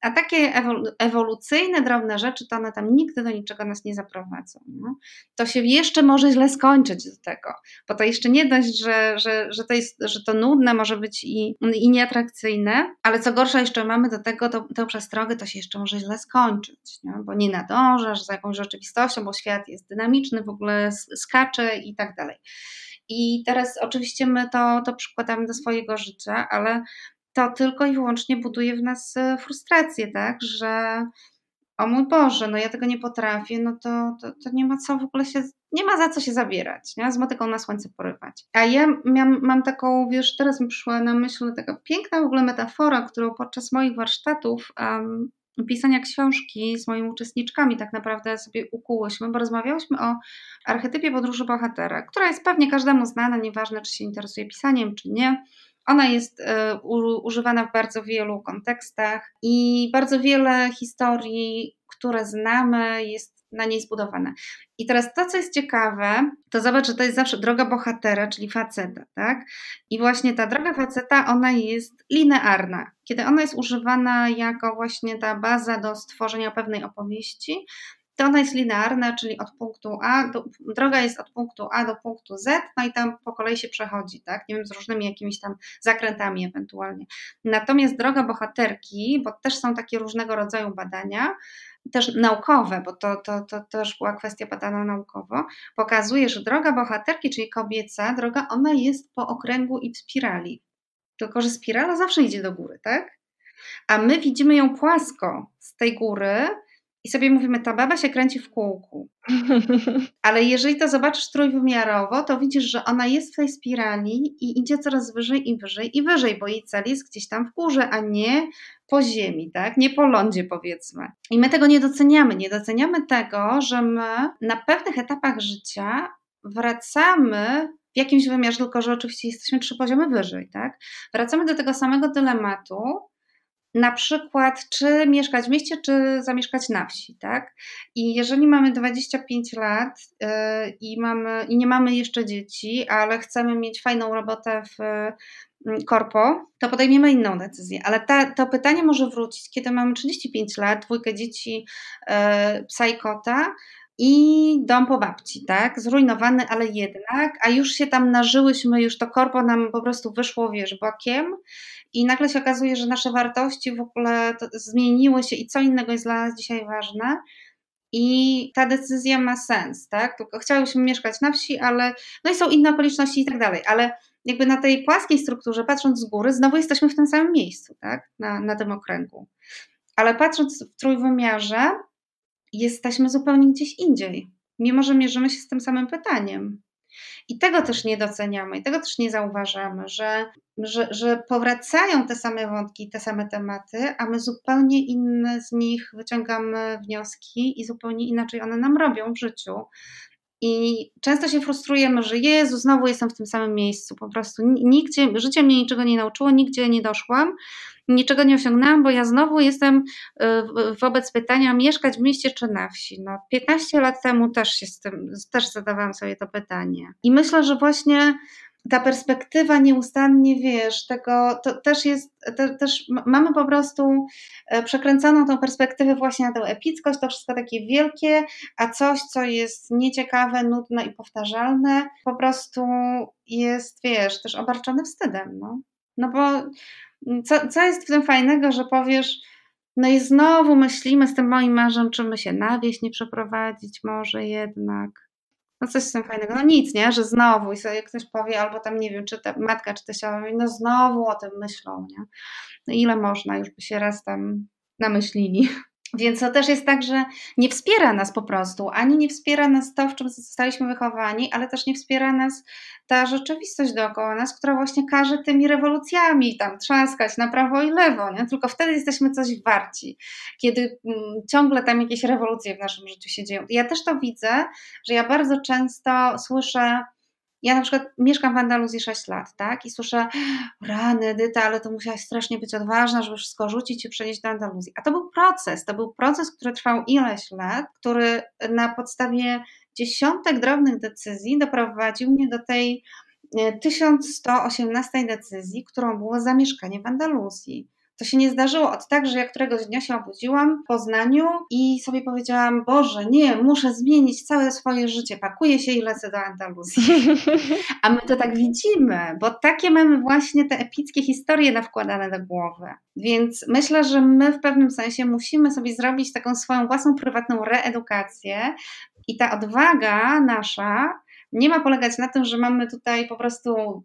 A takie ewolucyjne, drobne rzeczy, to one tam nigdy do niczego nas nie zaprowadzą. No? To się jeszcze może źle skończyć do tego, bo to jeszcze nie dość, że, że, że, to, jest, że to nudne może być i, i nieatrakcyjne, ale co gorsza, jeszcze mamy do tego to, tę przestrogę, to się jeszcze może źle skończyć, bo nie nadążasz za jakąś rzeczywistością, bo świat jest dynamiczny, w ogóle skacze i tak dalej. I teraz oczywiście my to, to przykładamy do swojego życia, ale to tylko i wyłącznie buduje w nas e, frustrację, tak, że o mój Boże, no ja tego nie potrafię, no to, to, to nie ma co w ogóle się, nie ma za co się zabierać, nie? z motyką na słońce porywać. A ja mam taką, wiesz, teraz mi przyszła na myśl taka piękna w ogóle metafora, którą podczas moich warsztatów um, pisania książki z moimi uczestniczkami tak naprawdę sobie ukułyśmy, bo rozmawiałyśmy o archetypie podróży bohatera, która jest pewnie każdemu znana, nieważne czy się interesuje pisaniem, czy nie. Ona jest e, używana w bardzo wielu kontekstach i bardzo wiele historii, które znamy, jest na niej zbudowane. I teraz to, co jest ciekawe, to zobacz, że to jest zawsze droga bohatera, czyli faceta, tak? I właśnie ta droga faceta, ona jest linearna. Kiedy ona jest używana jako właśnie ta baza do stworzenia pewnej opowieści, to ona jest linearna, czyli od punktu A, do, droga jest od punktu A do punktu Z, no i tam po kolei się przechodzi, tak? Nie wiem, z różnymi jakimiś tam zakrętami ewentualnie. Natomiast droga bohaterki, bo też są takie różnego rodzaju badania, też naukowe, bo to, to, to też była kwestia badana naukowo, pokazuje, że droga bohaterki, czyli kobieca droga, ona jest po okręgu i w spirali. Tylko, że spirala zawsze idzie do góry, tak? A my widzimy ją płasko z tej góry, i sobie mówimy, ta baba się kręci w kółku. Ale jeżeli to zobaczysz trójwymiarowo, to widzisz, że ona jest w tej spirali i idzie coraz wyżej i wyżej i wyżej, bo jej cel jest gdzieś tam w górze, a nie po ziemi, tak? Nie po lądzie powiedzmy. I my tego nie doceniamy. Nie doceniamy tego, że my na pewnych etapach życia wracamy w jakimś wymiarze, tylko że oczywiście jesteśmy trzy poziomy wyżej, tak? Wracamy do tego samego dylematu, na przykład, czy mieszkać w mieście, czy zamieszkać na wsi, tak? I jeżeli mamy 25 lat yy, i, mamy, i nie mamy jeszcze dzieci, ale chcemy mieć fajną robotę w mm, korpo, to podejmiemy inną decyzję. Ale ta, to pytanie może wrócić, kiedy mamy 35 lat, dwójkę dzieci, yy, psa i kota, i dom po babci, tak? Zrujnowany, ale jednak, a już się tam nażyłyśmy, już to korpo nam po prostu wyszło, wiesz, bokiem i nagle się okazuje, że nasze wartości w ogóle zmieniły się i co innego jest dla nas dzisiaj ważne. I ta decyzja ma sens, tak? Tylko chciałyśmy mieszkać na wsi, ale no i są inne okoliczności i tak dalej, ale jakby na tej płaskiej strukturze, patrząc z góry, znowu jesteśmy w tym samym miejscu, tak? Na, na tym okręgu. Ale patrząc w trójwymiarze, jesteśmy zupełnie gdzieś indziej, mimo że mierzymy się z tym samym pytaniem. I tego też nie doceniamy, i tego też nie zauważamy, że, że, że powracają te same wątki, te same tematy, a my zupełnie inne z nich wyciągamy wnioski i zupełnie inaczej one nam robią w życiu. I często się frustrujemy, że Jezu, znowu jestem w tym samym miejscu, po prostu nigdzie, życie mnie niczego nie nauczyło, nigdzie nie doszłam, niczego nie osiągnęłam, bo ja znowu jestem y, wobec pytania mieszkać w mieście czy na wsi. No, 15 lat temu też się z tym, też zadawałam sobie to pytanie. I myślę, że właśnie ta perspektywa nieustannie, wiesz, tego to też jest, to, też mamy po prostu e, przekręconą tą perspektywę właśnie na tę epickość, to wszystko takie wielkie, a coś, co jest nieciekawe, nudne i powtarzalne, po prostu jest, wiesz, też obarczone wstydem, no. No bo co, co jest w tym fajnego, że powiesz, no i znowu myślimy z tym moim mężem, czy my się na wieś nie przeprowadzić może jednak. No coś z tym fajnego. No nic, nie? Że znowu i sobie ktoś powie, albo tam nie wiem, czy ta matka, czy teściowa mówi, no znowu o tym myślą, nie? No ile można, już by się raz tam namyślili. Więc to też jest tak, że nie wspiera nas po prostu, ani nie wspiera nas to, w czym zostaliśmy wychowani, ale też nie wspiera nas ta rzeczywistość dookoła nas, która właśnie każe tymi rewolucjami tam trzaskać na prawo i lewo, nie? Tylko wtedy jesteśmy coś warci, kiedy mm, ciągle tam jakieś rewolucje w naszym życiu się dzieją. Ja też to widzę, że ja bardzo często słyszę ja na przykład mieszkam w Andaluzji 6 lat, tak? I słyszę, rany Edyta, ale to musiałaś strasznie być odważna, żeby wszystko rzucić i przenieść do Andaluzji. A to był proces, to był proces, który trwał ileś lat, który na podstawie dziesiątek drobnych decyzji doprowadził mnie do tej 1118 e, decyzji, którą było zamieszkanie w Andaluzji. To się nie zdarzyło od tak, że ja któregoś dnia się obudziłam w Poznaniu i sobie powiedziałam, Boże, nie, muszę zmienić całe swoje życie, pakuję się i lecę do Andaluzji. A my to tak widzimy, bo takie mamy właśnie te epickie historie nawkładane do głowy. Więc myślę, że my w pewnym sensie musimy sobie zrobić taką swoją własną prywatną reedukację i ta odwaga nasza nie ma polegać na tym, że mamy tutaj po prostu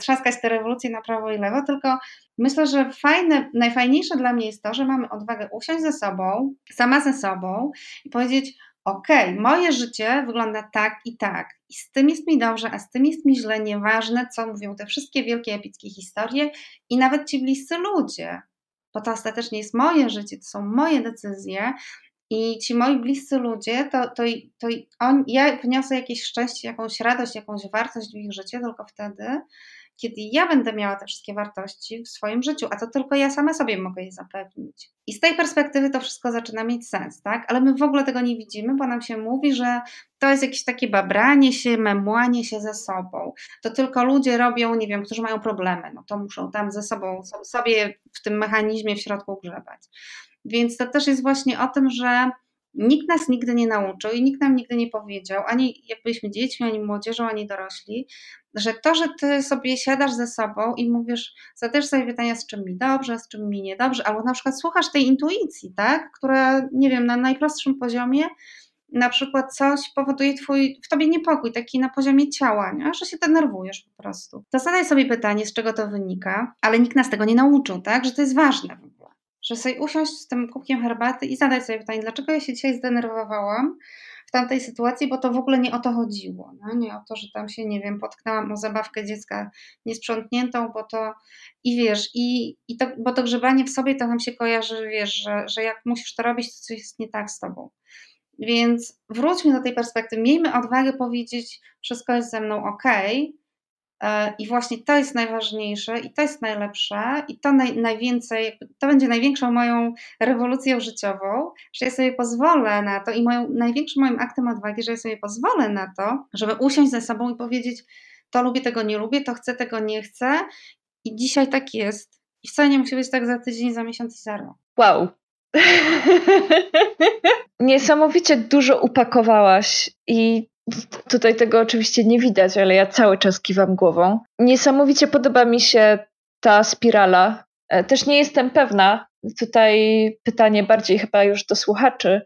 trzaskać te rewolucje na prawo i lewo, tylko myślę, że fajne, najfajniejsze dla mnie jest to, że mamy odwagę usiąść ze sobą, sama ze sobą i powiedzieć, ok, moje życie wygląda tak i tak, i z tym jest mi dobrze, a z tym jest mi źle, nieważne, co mówią te wszystkie wielkie, epickie historie i nawet ci bliscy ludzie, bo to ostatecznie jest moje życie, to są moje decyzje, i ci moi bliscy ludzie, to, to, to on, ja wniosę jakieś szczęście, jakąś radość, jakąś wartość w ich życie tylko wtedy, kiedy ja będę miała te wszystkie wartości w swoim życiu, a to tylko ja sama sobie mogę je zapewnić. I z tej perspektywy to wszystko zaczyna mieć sens, tak? Ale my w ogóle tego nie widzimy, bo nam się mówi, że to jest jakieś takie babranie się, memłanie się ze sobą. To tylko ludzie robią, nie wiem, którzy mają problemy, no to muszą tam ze sobą sobie w tym mechanizmie w środku grzebać. Więc to też jest właśnie o tym, że nikt nas nigdy nie nauczył i nikt nam nigdy nie powiedział, ani jak byliśmy dziećmi, ani młodzieżą, ani dorośli, że to, że ty sobie siadasz ze sobą i mówisz, zadajesz sobie pytania, z czym mi dobrze, z czym mi niedobrze, albo na przykład słuchasz tej intuicji, tak, która, nie wiem, na najprostszym poziomie na przykład coś powoduje twój, w tobie niepokój, taki na poziomie ciała, nie? że się denerwujesz po prostu. To zadaj sobie pytanie, z czego to wynika, ale nikt nas tego nie nauczył, tak, że to jest ważne w ogóle że sobie usiąść z tym kubkiem herbaty i zadać sobie pytanie, dlaczego ja się dzisiaj zdenerwowałam w tamtej sytuacji, bo to w ogóle nie o to chodziło. No? Nie o to, że tam się, nie wiem, potknęłam o zabawkę dziecka niesprzątniętą, bo to i wiesz, i, i to, bo to grzebanie w sobie to nam się kojarzy, wiesz, że, że jak musisz to robić, to coś jest nie tak z tobą. Więc wróćmy do tej perspektywy, miejmy odwagę powiedzieć, wszystko jest ze mną ok, I właśnie to jest najważniejsze i to jest najlepsze i to naj, najwięcej, to będzie największą moją rewolucją życiową, że ja sobie pozwolę na to i moją, największym moim aktem odwagi, że ja sobie pozwolę na to, żeby usiąść ze sobą i powiedzieć, to lubię, tego nie lubię, to chcę, tego nie chcę i dzisiaj tak jest. I wcale nie musi być tak za tydzień, za miesiąc i za rok. Wow. Niesamowicie dużo upakowałaś i Tutaj tego oczywiście nie widać, ale ja cały czas kiwam głową. Niesamowicie podoba mi się ta spirala. E, też nie jestem pewna, tutaj pytanie bardziej chyba już do słuchaczy,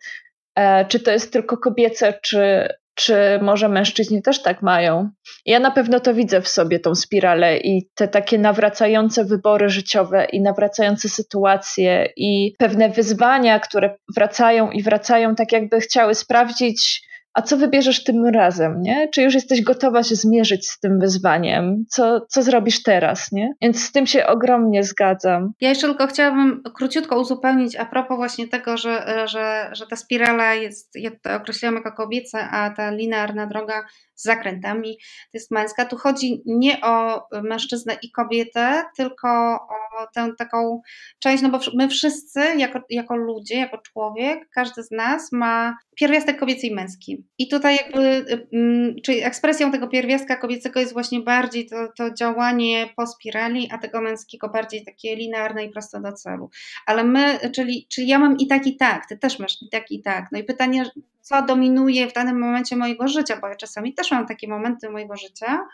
e, czy to jest tylko kobiece, czy, czy może mężczyźni też tak mają. Ja na pewno to widzę w sobie, tą spiralę i te takie nawracające wybory życiowe i nawracające sytuacje i pewne wyzwania, które wracają i wracają, tak jakby chciały sprawdzić, a co wybierzesz tym razem, nie? Czy już jesteś gotowa się zmierzyć z tym wyzwaniem? Co, co zrobisz teraz, nie? Więc z tym się ogromnie zgadzam. Ja jeszcze tylko chciałabym króciutko uzupełnić a propos właśnie tego, że, że, że ta spirala jest, ja to określiłam jako kobieca, a ta linearna droga z zakrętami to jest męska. Tu chodzi nie o mężczyznę i kobietę, tylko o tę taką część, no bo my wszyscy jako, jako ludzie, jako człowiek, każdy z nas ma pierwiastek kobiecy i męski. I tutaj jakby, mm, czyli ekspresją tego pierwiastka kobiecego jest właśnie bardziej to, to działanie po spirali, a tego męskiego bardziej takie linearne i prosto do celu. Ale my, czyli, czyli ja mam i tak i tak, ty też masz i tak i tak. No i pytanie, co dominuje w danym momencie mojego życia, bo ja czasami też mam takie momenty mojego życia,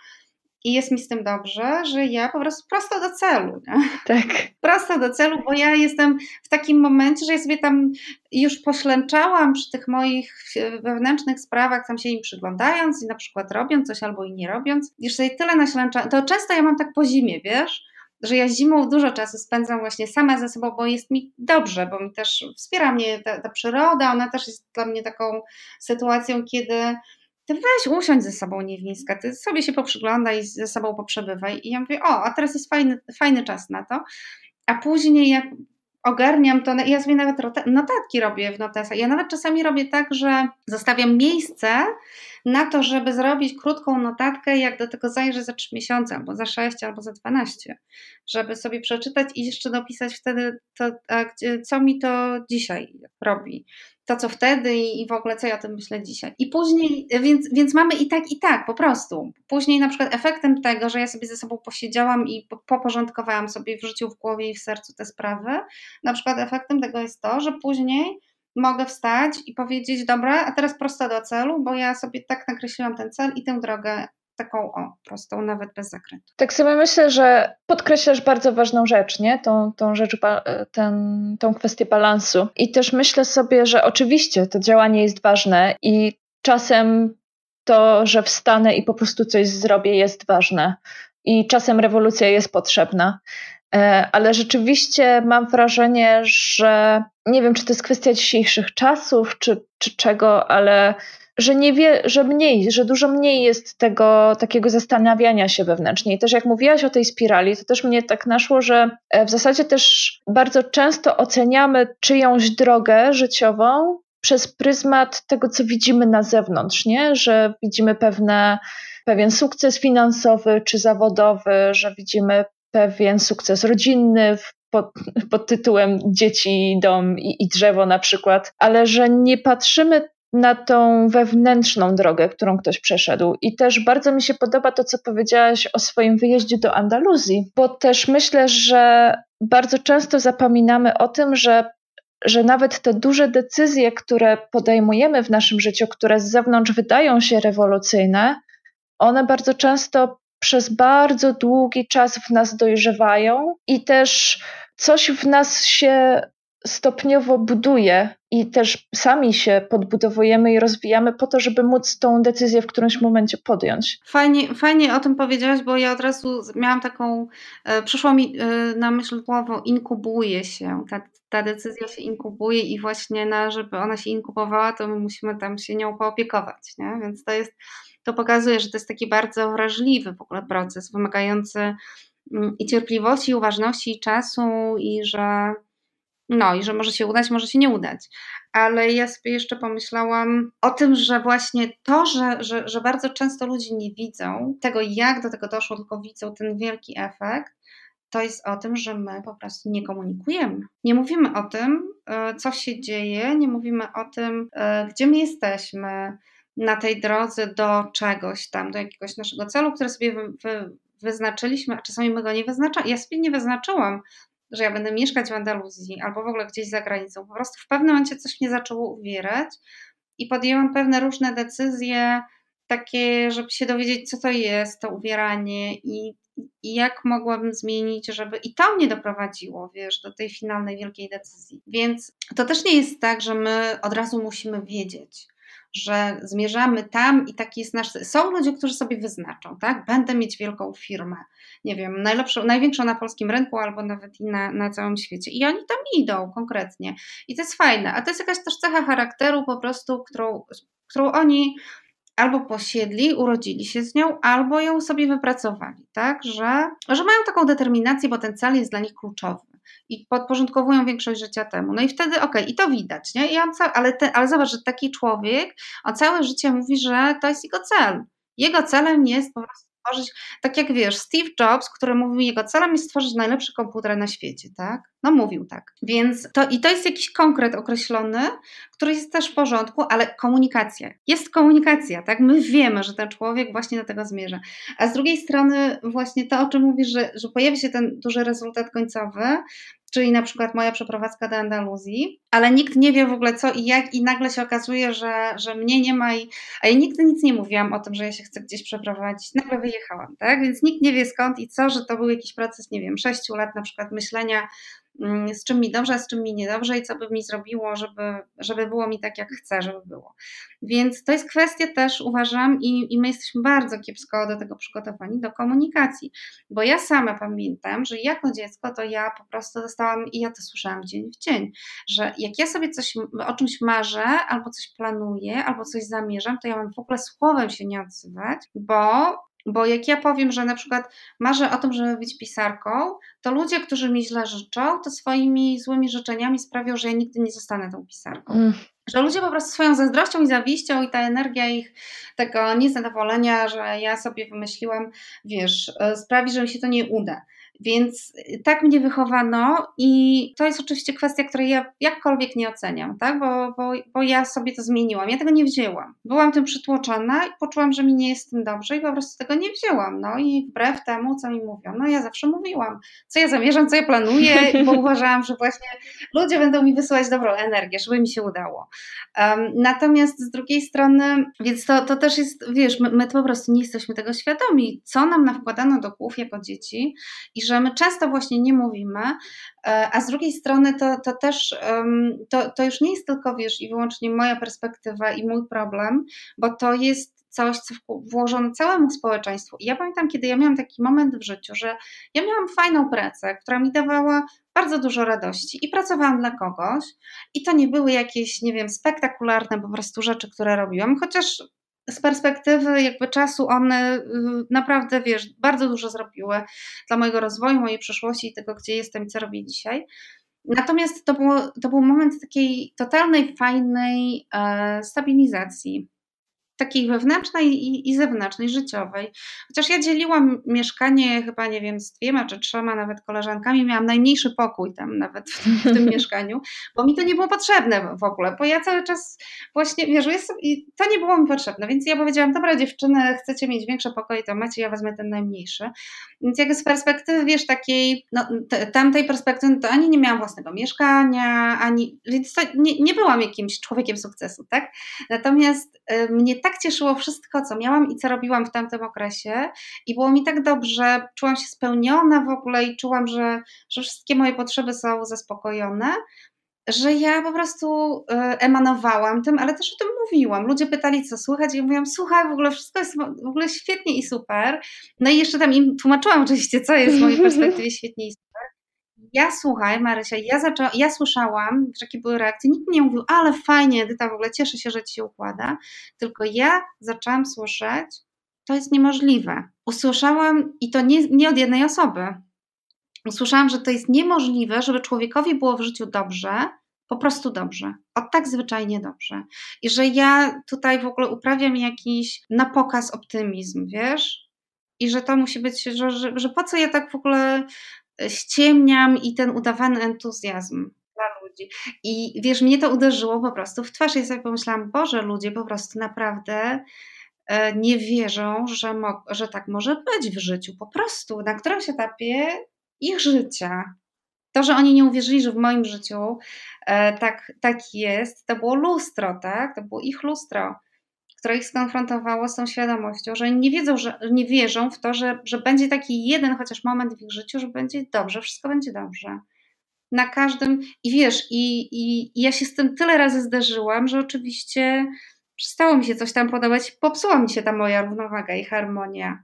i jest mi z tym dobrze, że ja po prostu prosto do celu. Nie? Tak. Prosto do celu, bo ja jestem w takim momencie, że ja sobie tam już poślęczałam przy tych moich wewnętrznych sprawach, tam się im przyglądając i na przykład robiąc coś albo i nie robiąc. Już sobie tyle naślęczałam. To często ja mam tak po zimie, wiesz? Że ja zimą dużo czasu spędzam właśnie sama ze sobą, bo jest mi dobrze, bo mi też wspiera mnie ta, ta przyroda, ona też jest dla mnie taką sytuacją, kiedy ty weź usiądź ze sobą Niewniska, ty sobie się poprzyglądaj ze sobą poprzebywaj. I ja mówię, o, a teraz jest fajny, fajny czas na to. A później jak ogarniam to, ja sobie nawet notatki robię w notesach. Ja nawet czasami robię tak, że zostawiam miejsce na to, żeby zrobić krótką notatkę, jak do tego zajrzę za 3 miesiące, albo za 6, albo za 12, żeby sobie przeczytać i jeszcze dopisać wtedy, to, co mi to dzisiaj robi to, co wtedy i w ogóle co ja o tym myślę dzisiaj. I później, więc, więc mamy i tak, i tak, po prostu. Później na przykład efektem tego, że ja sobie ze sobą posiedziałam i poporządkowałam sobie w życiu, w głowie i w sercu te sprawy, na przykład efektem tego jest to, że później mogę wstać i powiedzieć, dobra, a teraz prosto do celu, bo ja sobie tak nakreśliłam ten cel i tę drogę taką o, prostą, nawet bez zakrętu. Tak sobie myślę, że podkreślasz bardzo ważną rzecz, nie? Tą, tą rzecz, ten, tą kwestię balansu. I też myślę sobie, że oczywiście to działanie jest ważne i czasem to, że wstanę i po prostu coś zrobię jest ważne. i czasem rewolucja jest potrzebna. E, ale rzeczywiście mam wrażenie, że nie wiem, czy to jest kwestia dzisiejszych czasów, czy, czy czego, ale że, nie wie, że mniej, że dużo mniej jest tego takiego zastanawiania się wewnętrznie. I też jak mówiłaś o tej spirali, to też mnie tak naszło, że e, w zasadzie też bardzo często oceniamy czyjąś drogę życiową przez pryzmat tego, co widzimy na zewnątrz, nie? że widzimy pewne, pewien sukces finansowy czy zawodowy, że widzimy pewien sukces rodzinny pod, pod tytułem dzieci, dom i, i drzewo na przykład, ale że nie patrzymy na tą wewnętrzną drogę, którą ktoś przeszedł. I też bardzo mi się podoba to, co powiedziałaś o swoim wyjeździe do Andaluzji, bo też myślę, że bardzo często zapominamy o tym, że, że nawet te duże decyzje, które podejmujemy w naszym życiu, które z zewnątrz wydają się rewolucyjne, one bardzo często przez bardzo długi czas w nas dojrzewają i też coś w nas się stopniowo buduje i też sami się podbudowujemy i rozwijamy po to, żeby móc tą decyzję w którymś momencie podjąć. Fajnie, fajnie o tym powiedziałaś, bo ja od razu miałam taką, e, przyszło mi e, na myśl słowo inkubuje się, ta, ta decyzja się inkubuje i właśnie na, żeby ona się inkubowała, to my musimy tam się nią poopiekować, nie? więc to jest, to pokazuje, że to jest taki bardzo wrażliwy w ogóle proces, wymagający mm, i cierpliwości, i uważności, i czasu, i że no i że może się udać, może się nie udać. Ale ja sobie jeszcze pomyślałam o tym, że właśnie to, że, że, że bardzo często ludzie nie widzą tego, jak do tego doszło, tylko widzą ten wielki efekt, to jest o tym, że my po prostu nie komunikujemy. Nie mówimy o tym, e, co się dzieje, nie mówimy o tym, e, gdzie my jesteśmy na tej drodze do czegoś tam, do jakiegoś naszego celu, który sobie wy, wy, wyznaczyliśmy, a czasami my go nie wyznaczamy. Ja sobie nie wyznaczyłam że ja będę mieszkać w Andaluzji albo w ogóle gdzieś za granicą. Po prostu w pewnym momencie coś mnie zaczęło uwierać i podjęłam pewne różne decyzje, takie, żeby się dowiedzieć, co to jest to uwieranie i, i jak mogłabym zmienić, żeby. I to mnie doprowadziło, wiesz, do tej finalnej wielkiej decyzji. Więc to też nie jest tak, że my od razu musimy wiedzieć że zmierzamy tam i taki jest nasz. Są ludzie, którzy sobie wyznaczą, tak? Będę mieć wielką firmę, nie wiem, najlepszą, największą na polskim rynku albo nawet i na, na całym świecie. I oni tam idą konkretnie. I to jest fajne. A to jest jakaś też cecha charakteru po prostu, którą, którą oni albo posiedli, urodzili się z nią, albo ją sobie wypracowali, tak? Że, że mają taką determinację, bo ten cel jest dla nich kluczowy i podporządkowują większość życia temu. No i wtedy okej, okay, i to widać, nie? I on ale, te, ale zobacz, że taki człowiek on całe życie mówi, że to jest jego cel. Jego celem jest po prostu stworzyć, tak jak wiesz, Steve Jobs, który mówił, jego celem jest stworzyć najlepszy komputer na świecie, tak? No mówił tak. Więc to i to jest jakiś konkret określony, który jest też w porządku, ale komunikacja. Jest komunikacja, tak? My wiemy, że ten człowiek właśnie do tego zmierza. A z drugiej strony właśnie to, o czym mówisz, że, że pojawi się ten duży rezultat końcowy, czyli na przykład moja przeprowadzka do Andaluzji, ale nikt nie wie w ogóle co i jak i nagle się okazuje, że, że mnie nie ma i, a ja nigdy nic nie mówiłam o tym, że ja się chcę gdzieś przeprowadzić, nagle wyjechałam, tak, więc nikt nie wie skąd i co, że to był jakiś proces, nie wiem, sześciu lat na przykład myślenia z czym mi dobrze, z czym mi niedobrze i co by mi zrobiło, żeby, żeby było mi tak, jak chcę, żeby było. Więc to jest kwestia też, uważam, i, i my jesteśmy bardzo kiepsko do tego przygotowani, do komunikacji, bo ja sama pamiętam, że jako dziecko to ja po prostu dostałam, i ja to słyszałam dzień w dzień, że jak ja sobie coś, o czymś marzę, albo coś planuję, albo coś zamierzam, to ja mam w ogóle słowem się nie odzywać, bo bo jak ja powiem, że na przykład marzę o tym, żeby być pisarką, to ludzie, którzy mi źle życzą, to swoimi złymi życzeniami sprawią, że ja nigdy nie zostanę tą pisarką. Mm. Że ludzie po prostu swoją zazdrością i zawiścią i ta energia ich tego niezadowolenia, że ja sobie wymyśliłam, wiesz, sprawi, że mi się to nie uda. Więc tak mnie wychowano i to jest oczywiście kwestia, której ja jakkolwiek nie oceniam, tak? bo, bo, bo ja sobie to zmieniłam. Ja tego nie wzięłam. Byłam tym przytłoczona i poczułam, że mi nie jest tym dobrze i po prostu tego nie wzięłam. No i wbrew temu, co mi mówią, no ja zawsze mówiłam, co ja zamierzam, co ja planuję, bo uważałam, że właśnie ludzie będą mi wysyłać dobrą energię, żeby mi się udało. Um, natomiast z drugiej strony, więc to, to też jest, wiesz, my, my po prostu nie jesteśmy tego świadomi, co nam nawkładano do głów jako dzieci i że my często właśnie nie mówimy, e, a z drugiej strony to, to też to, to już nie jest tylko wiesz i wyłącznie moja perspektywa i mój problem, bo to jest coś, co włożono całemu społeczeństwu. I ja pamiętam, kiedy ja miałam taki moment w życiu, że ja miałam fajną pracę, która mi dawała bardzo dużo radości i pracowałam dla kogoś i to nie były jakieś, nie wiem, spektakularne po prostu rzeczy, które robiłam, chociaż z perspektywy jakby czasu one y, naprawdę, wiesz, bardzo dużo zrobiły dla mojego rozwoju, mojej przyszłości i tego, gdzie jestem i co robię dzisiaj. Natomiast to, było, to był moment takiej totalnej, fajnej e, stabilizacji takiej wewnętrznej i, i, zewnętrznej, życiowej. Chociaż ja dzieliłam mieszkanie chyba, nie wiem, z dwiema czy trzema nawet koleżankami, miałam najmniejszy pokój tam nawet w, w tym mieszkaniu, bo mi to nie było potrzebne w ogóle, bo ja cały czas właśnie, wiesz, i to nie było mi potrzebne, więc ja powiedziałam, dobra dziewczyny, chcecie mieć większe pokoje, to macie, ja wezmę ten najmniejszy. Więc jak z perspektywy, wiesz, takiej, no, tamtej perspektywy, to ani nie miałam własnego mieszkania, ani, więc to nie, nie byłam jakimś człowiekiem sukcesu, tak? Natomiast y, mnie tak cieszyło wszystko, co miałam i co robiłam w tamtym okresie i było mi tak dobrze, czułam się spełniona w ogóle i czułam, że, że wszystkie moje potrzeby są zaspokojone, że ja po prostu y, emanowałam tym, ale też o tym mówiłam. Ludzie pytali, co słychać, i mówiłam, słuchaj, w ogóle wszystko jest w ogóle świetnie i super. No i jeszcze tam im tłumaczyłam oczywiście, co jest z mojej perspektywy świetnie i. Ja słuchaj, Marysia, ja, zaczęła, ja słyszałam, jakie były reakcje. Nikt nie mówił, ale fajnie, Edyta, w ogóle cieszę się, że ci się układa. Tylko ja zaczęłam słyszeć, to jest niemożliwe. Usłyszałam, i to nie, nie od jednej osoby, usłyszałam, że to jest niemożliwe, żeby człowiekowi było w życiu dobrze, po prostu dobrze, o tak zwyczajnie dobrze. I że ja tutaj w ogóle uprawiam jakiś na pokaz optymizm, wiesz? I że to musi być, że, że, że po co ja tak w ogóle ściemniam i ten udawany entuzjazm dla ludzi. I wiesz, mnie to uderzyło po prostu w twarz. Ja sobie pomyślałam, Boże, ludzie po prostu naprawdę e, nie wierzą, że, że tak może być w życiu. Po prostu na którymś etapie ich życia. To, że oni nie uwierzyli, że w moim życiu e, tak, tak jest, to było lustro, tak? To było ich lustro które ich skonfrontowało z tą świadomością, że nie wiedzą, że nie wierzą w to, że, że będzie taki jeden chociaż moment w ich życiu, że będzie dobrze, wszystko będzie dobrze. Na każdym, i wiesz, i, i, i ja się z tym tyle razy zdarzyłam, że oczywiście przestało mi się coś tam podobać, popsuła mi się ta moja równowaga i harmonia.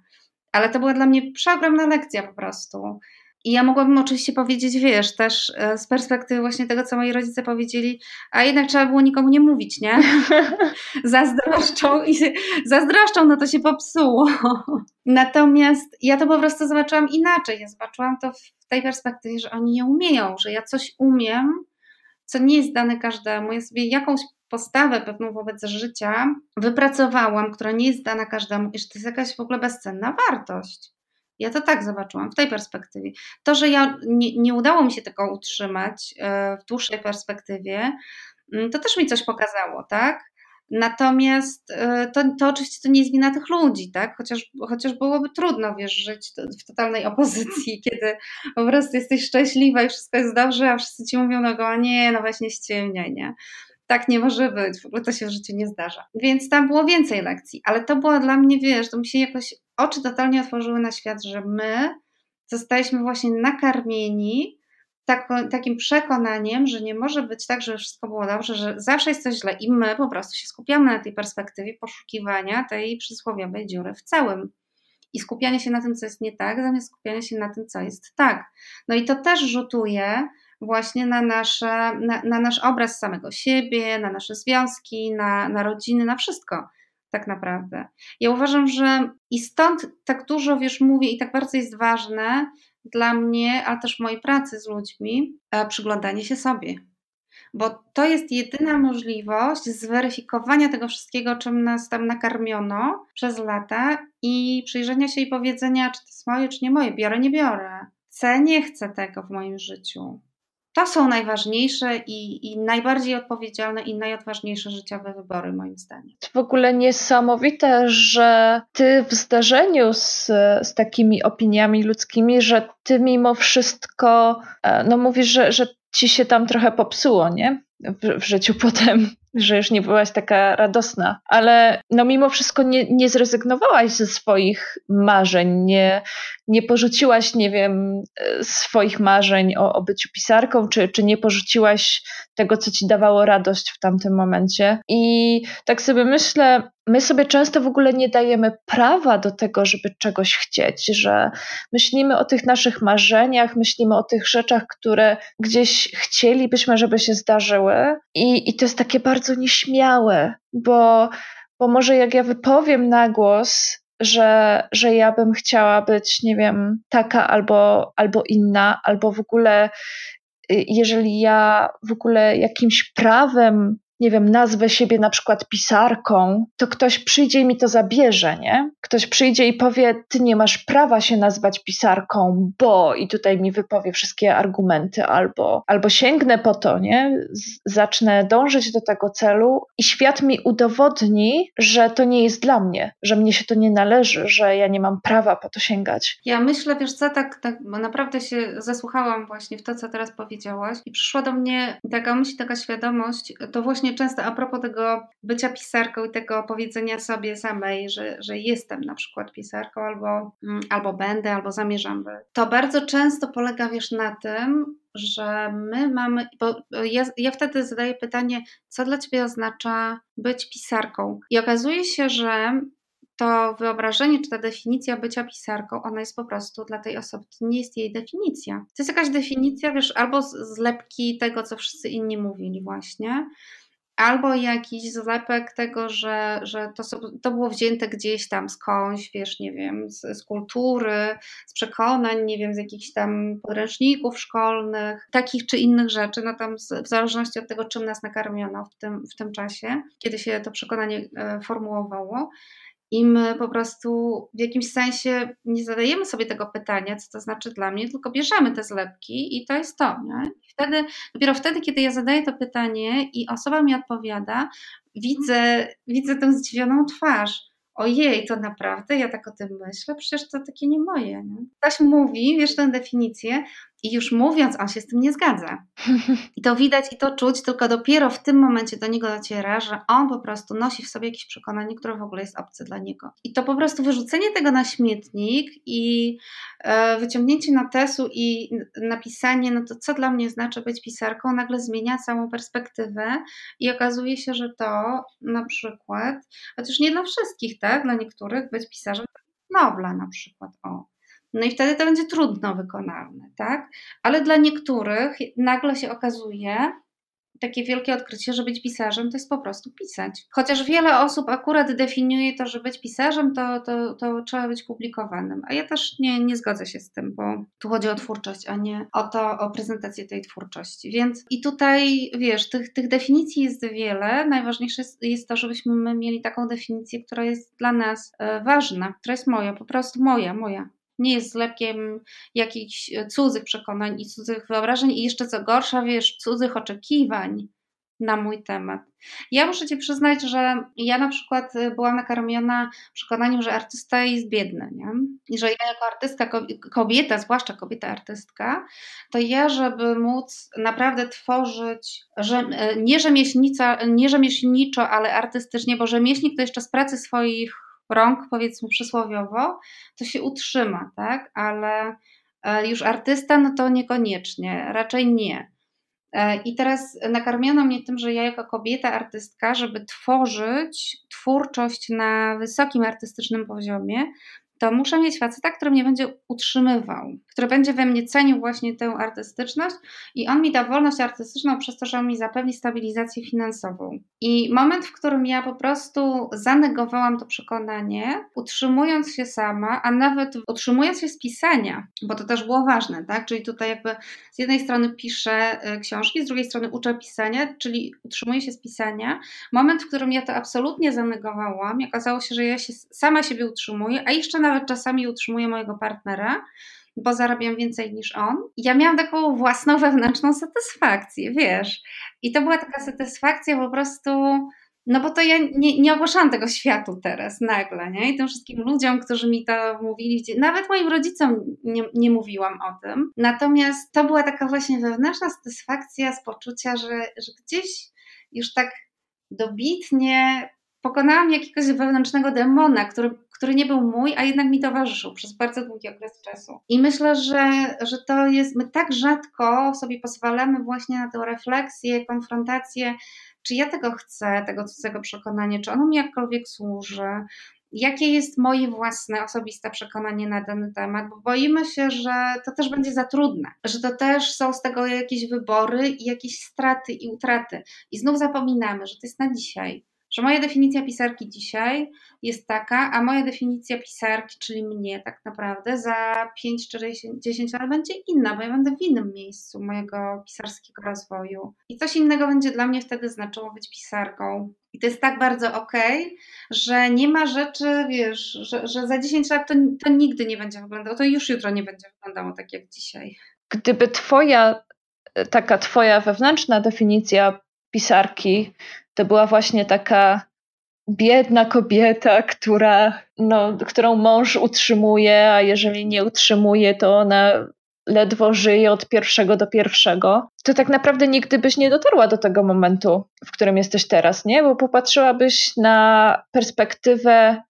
Ale to była dla mnie przeogromna lekcja po prostu. I ja mogłabym oczywiście powiedzieć, wiesz, też e, z perspektywy właśnie tego, co moi rodzice powiedzieli, a jednak trzeba było nikomu nie mówić, nie? zazdroszczą i zazdroszczą, no to się popsuło. Natomiast ja to po prostu zobaczyłam inaczej. Ja zobaczyłam to w tej perspektywie, że oni nie umieją, że ja coś umiem, co nie jest dane każdemu. Ja sobie jakąś postawę pewną wobec życia wypracowałam, która nie jest dana każdemu i że to jest jakaś w ogóle bezcenna wartość. Ja to tak zobaczyłam w tej perspektywie. To, że ja nie, nie udało mi się tego utrzymać e, w dłuższej perspektywie, mm, to też mi coś pokazało, tak? Natomiast e, to, to oczywiście to nie jest wina tych ludzi, tak? Chociaż, chociaż byłoby trudno, wiesz, żyć w totalnej opozycji, kiedy po prostu jesteś szczęśliwa i wszystko jest dobrze, a wszyscy ci mówią, no go, nie, no właśnie ściemniaj, nie? Tak nie może być, w ogóle to się w życiu nie zdarza. Więc tam było więcej lekcji, ale to było dla mnie, wiesz, to mi się jakoś oczy totalnie otworzyły na świat, że my zostaliśmy właśnie nakarmieni tak, takim przekonaniem, że nie może być tak, że wszystko było dobrze, że zawsze jest coś źle i my po prostu się skupiamy na tej perspektywie poszukiwania tej przysłowiowej dziury w całym. I skupianie się na tym, co jest nie tak, zamiast skupiania się na tym, co jest tak. No i to też rzutuje właśnie na, nasze, na, na nasz obraz samego siebie, na nasze związki, na, na rodziny, na wszystko tak naprawdę. Ja uważam, że i stąd tak dużo, wiesz, mówię i tak bardzo jest ważne dla mnie, ale też mojej pracy z ludźmi, e, przyglądanie się sobie. Bo to jest jedyna możliwość zweryfikowania tego wszystkiego, czym nas tam nakarmiono przez lata i przyjrzenia się i powiedzenia, czy to jest moje, czy nie moje, biorę, nie biorę. Chcę, nie chcę tego w moim życiu to są najważniejsze i, i, najbardziej odpowiedzialne i najodważniejsze życiowe wybory, moim zdaniem. To w ogóle niesamowite, że ty w zdarzeniu z, z takimi opiniami ludzkimi, że ty mimo wszystko, e, no mówisz, że, że ci się tam trochę popsuło, nie? W, w życiu potem. Że już nie byłaś taka radosna, ale no mimo wszystko nie, nie zrezygnowałaś ze swoich marzeń, nie, nie porzuciłaś, nie wiem, swoich marzeń o, o byciu pisarką, czy, czy nie porzuciłaś tego, co ci dawało radość w tamtym momencie. I tak sobie myślę, my sobie często w ogóle nie dajemy prawa do tego, żeby czegoś chcieć, że myślimy o tych naszych marzeniach, myślimy o tych rzeczach, które gdzieś chcielibyśmy, żeby się zdarzyły. I, i to jest takie bardzo nieśmiałe, bo, bo może jak ja wypowiem na głos, że, że ja bym chciała być, nie wiem, taka albo, albo inna, albo w ogóle, y, jeżeli ja w ogóle jakimś prawem nie wiem, nazwę siebie na przykład pisarką, to ktoś przyjdzie i mi to zabierze, nie? Ktoś przyjdzie i powie, ty nie masz prawa się nazwać pisarką, bo i tutaj mi wypowie wszystkie argumenty, albo, albo sięgnę po to, nie? Zacznę dążyć do tego celu i świat mi udowodni, że to nie jest dla mnie, że mnie się to nie należy, że ja nie mam prawa po to sięgać. Ja myślę, wiesz co, tak, tak bo naprawdę się zasłuchałam właśnie w to, co teraz powiedziałaś i przyszła do mnie taka myśl, taka świadomość, to właśnie często a propos tego bycia pisarką i tego powiedzenia sobie samej, że, że jestem na przykład pisarką albo, mm, albo będę, albo zamierzam być. To bardzo często polega, wiesz, na tym, że my mamy, bo ja, ja wtedy zadaję pytanie, co dla Ciebie oznacza być pisarką? I okazuje się, że to wyobrażenie, czy ta definicja bycia pisarką, ona jest po prostu dla tej osoby, to nie jest jej definicja. To jest jakaś definicja, wiesz, albo zlepki tego, co wszyscy inni mówili właśnie, albo jakiś zlepek tego, że, że to, to było wzięte gdzieś tam skądś, wiesz, nie wiem, z, z, kultury, z przekonań, nie wiem, z jakichś tam podręczników szkolnych, takich czy innych rzeczy, no tam z, w zależności od tego, czym nas nakarmiono w tym, w tym czasie, kiedy się to przekonanie e, formułowało. I my po prostu w jakimś sensie nie zadajemy sobie tego pytania, co to znaczy dla mnie, tylko bierzemy te zlepki i to jest to. Nie? I wtedy, dopiero wtedy, kiedy ja zadaję to pytanie i osoba mi odpowiada, widzę, widzę tę zdziwioną twarz ojej, to naprawdę ja tak o tym myślę, przecież to takie nie moje. Nie? Ktoś mówi, wiesz tę definicję i już mówiąc, on się z tym nie zgadza. I to widać i to czuć, tylko dopiero w tym momencie do niego dociera, że on po prostu nosi w sobie jakieś przekonanie, które w ogóle jest obce dla niego. I to po prostu wyrzucenie tego na śmietnik i e, wyciągnięcie notesu i napisanie, no to co dla mnie znaczy być pisarką, nagle zmienia całą perspektywę i okazuje się, że to na przykład, chociaż nie dla wszystkich, tak, dla niektórych być pisarzem Nobla na przykład, o no i wtedy to będzie trudno wykonalne, tak? Ale dla niektórych nagle się okazuje, takie wielkie odkrycie, że być pisarzem to jest po prostu pisać. Chociaż wiele osób akurat definiuje to, że być pisarzem to, to, to trzeba być publikowanym. A ja też nie, nie zgodzę się z tym, bo tu chodzi o twórczość, a nie o to, o prezentację tej twórczości. Więc i tutaj, wiesz, tych, tych definicji jest wiele. Najważniejsze jest, jest to, żebyśmy mieli taką definicję, która jest dla nas e, ważna, która jest moja, po prostu moja, moja nie jest zlepkiem jakichś e, cudzych przekonań i cudzych wyobrażeń i jeszcze co gorsza, wiesz, cudzych oczekiwań na mój temat. Ja muszę Ci przyznać, że ja na przykład e, byłam nakarmiona przekonaniem, że artysta jest biedny, nie? I że ja jako artystka, kobieta, zwłaszcza kobieta artystka, to ja, żeby móc naprawdę tworzyć, że, nie, rzemieślnica, nie rzemieślniczo, ale artystycznie, bo rzemieślnik to jeszcze z pracy swoich rąk, powiedzmy przysłowiowo, to się utrzyma, tak? Ale e, już artysta, no to niekoniecznie, raczej nie. E, I teraz nakarmiono mnie tym, że ja jako kobieta artystka, żeby tworzyć twórczość na wysokim artystycznym poziomie, to muszę mieć faceta, który mnie będzie utrzymywał, który będzie we mnie cenił właśnie tę artystyczność i on mi da wolność artystyczną przez to, że on mi zapewni stabilizację finansową. I moment, w którym ja po prostu zanegowałam to przekonanie, utrzymując się sama, a nawet utrzymując się z pisania, bo to też było ważne, tak? Czyli tutaj jakby z jednej strony piszę y, książki, z drugiej strony uczę pisania, czyli utrzymuję się z pisania. Moment, w którym ja to absolutnie zanegowałam, okazało się, że ja się sama siebie utrzymuję, a jeszcze nawet czasami utrzymuję mojego partnera, bo zarabiam więcej niż on. Ja miałam taką własną wewnętrzną satysfakcję, wiesz. I to była taka satysfakcja po prostu, no bo to ja nie, nie ogłaszałam tego światu teraz nagle, nie? I tym wszystkim ludziom, którzy mi to mówili, nawet moim rodzicom nie, nie mówiłam o tym. Natomiast to była taka właśnie wewnętrzna satysfakcja z poczucia, że, że gdzieś już tak dobitnie pokonałam jakiegoś wewnętrznego demona, który, który nie był mój, a jednak mi towarzyszył przez bardzo długi okres czasu. I myślę, że, że to jest, my tak rzadko sobie pozwalamy właśnie na tę refleksję, konfrontację, czy ja tego chcę, tego cudzego przekonania, czy ono mi jakkolwiek służy, jakie jest moje własne, osobiste przekonanie na ten temat, bo boimy się, że to też będzie za trudne, że to też są z tego jakieś wybory i jakieś straty i utraty. I znów zapominamy, że to jest na dzisiaj, że moja definicja pisarki dzisiaj jest taka, a moja definicja pisarki, czyli mnie tak naprawdę za 5 czy 10 lat będzie inna, bo ja będę w innym miejscu mojego pisarskiego rozwoju. I coś innego będzie dla mnie wtedy znaczyło być pisarką. I to jest tak bardzo okej, okay, że nie ma rzeczy, wiesz, że, że za 10 lat to, to nigdy nie będzie wyglądało, to już jutro nie będzie wyglądało tak jak dzisiaj. Gdyby twoja, taka twoja wewnętrzna definicja pisarki to była właśnie taka biedna kobieta, która, no, którą mąż utrzymuje, a jeżeli nie utrzymuje, to ona ledwo żyje od pierwszego do pierwszego, to tak naprawdę nigdy byś nie dotarła do tego momentu, w którym jesteś teraz, nie? Bo popatrzyłabyś na perspektywę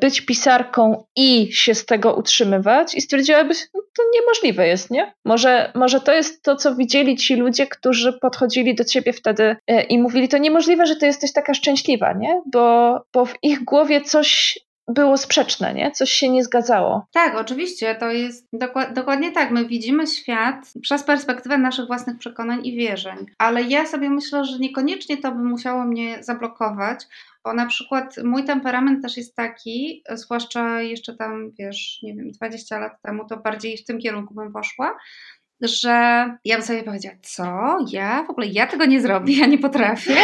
być pisarką i się z tego utrzymywać i stwierdziłabyś, no to niemożliwe jest, nie? Może, może to jest to, co widzieli ci ludzie, którzy podchodzili do ciebie wtedy e, i mówili, to niemożliwe, że ty jesteś taka szczęśliwa, nie? Bo, bo w ich głowie coś było sprzeczne, nie? Coś się nie zgadzało. Tak, oczywiście, to jest dokład, dokładnie tak. My widzimy świat przez perspektywę naszych własnych przekonań i wierzeń, ale ja sobie myślę, że niekoniecznie to by musiało mnie zablokować, bo na przykład mój temperament też jest taki, zwłaszcza jeszcze tam, wiesz, nie wiem, 20 lat temu, to bardziej w tym kierunku bym poszła, że ja bym sobie powiedziała, co? Ja? W ogóle ja tego nie zrobię, ja nie potrafię.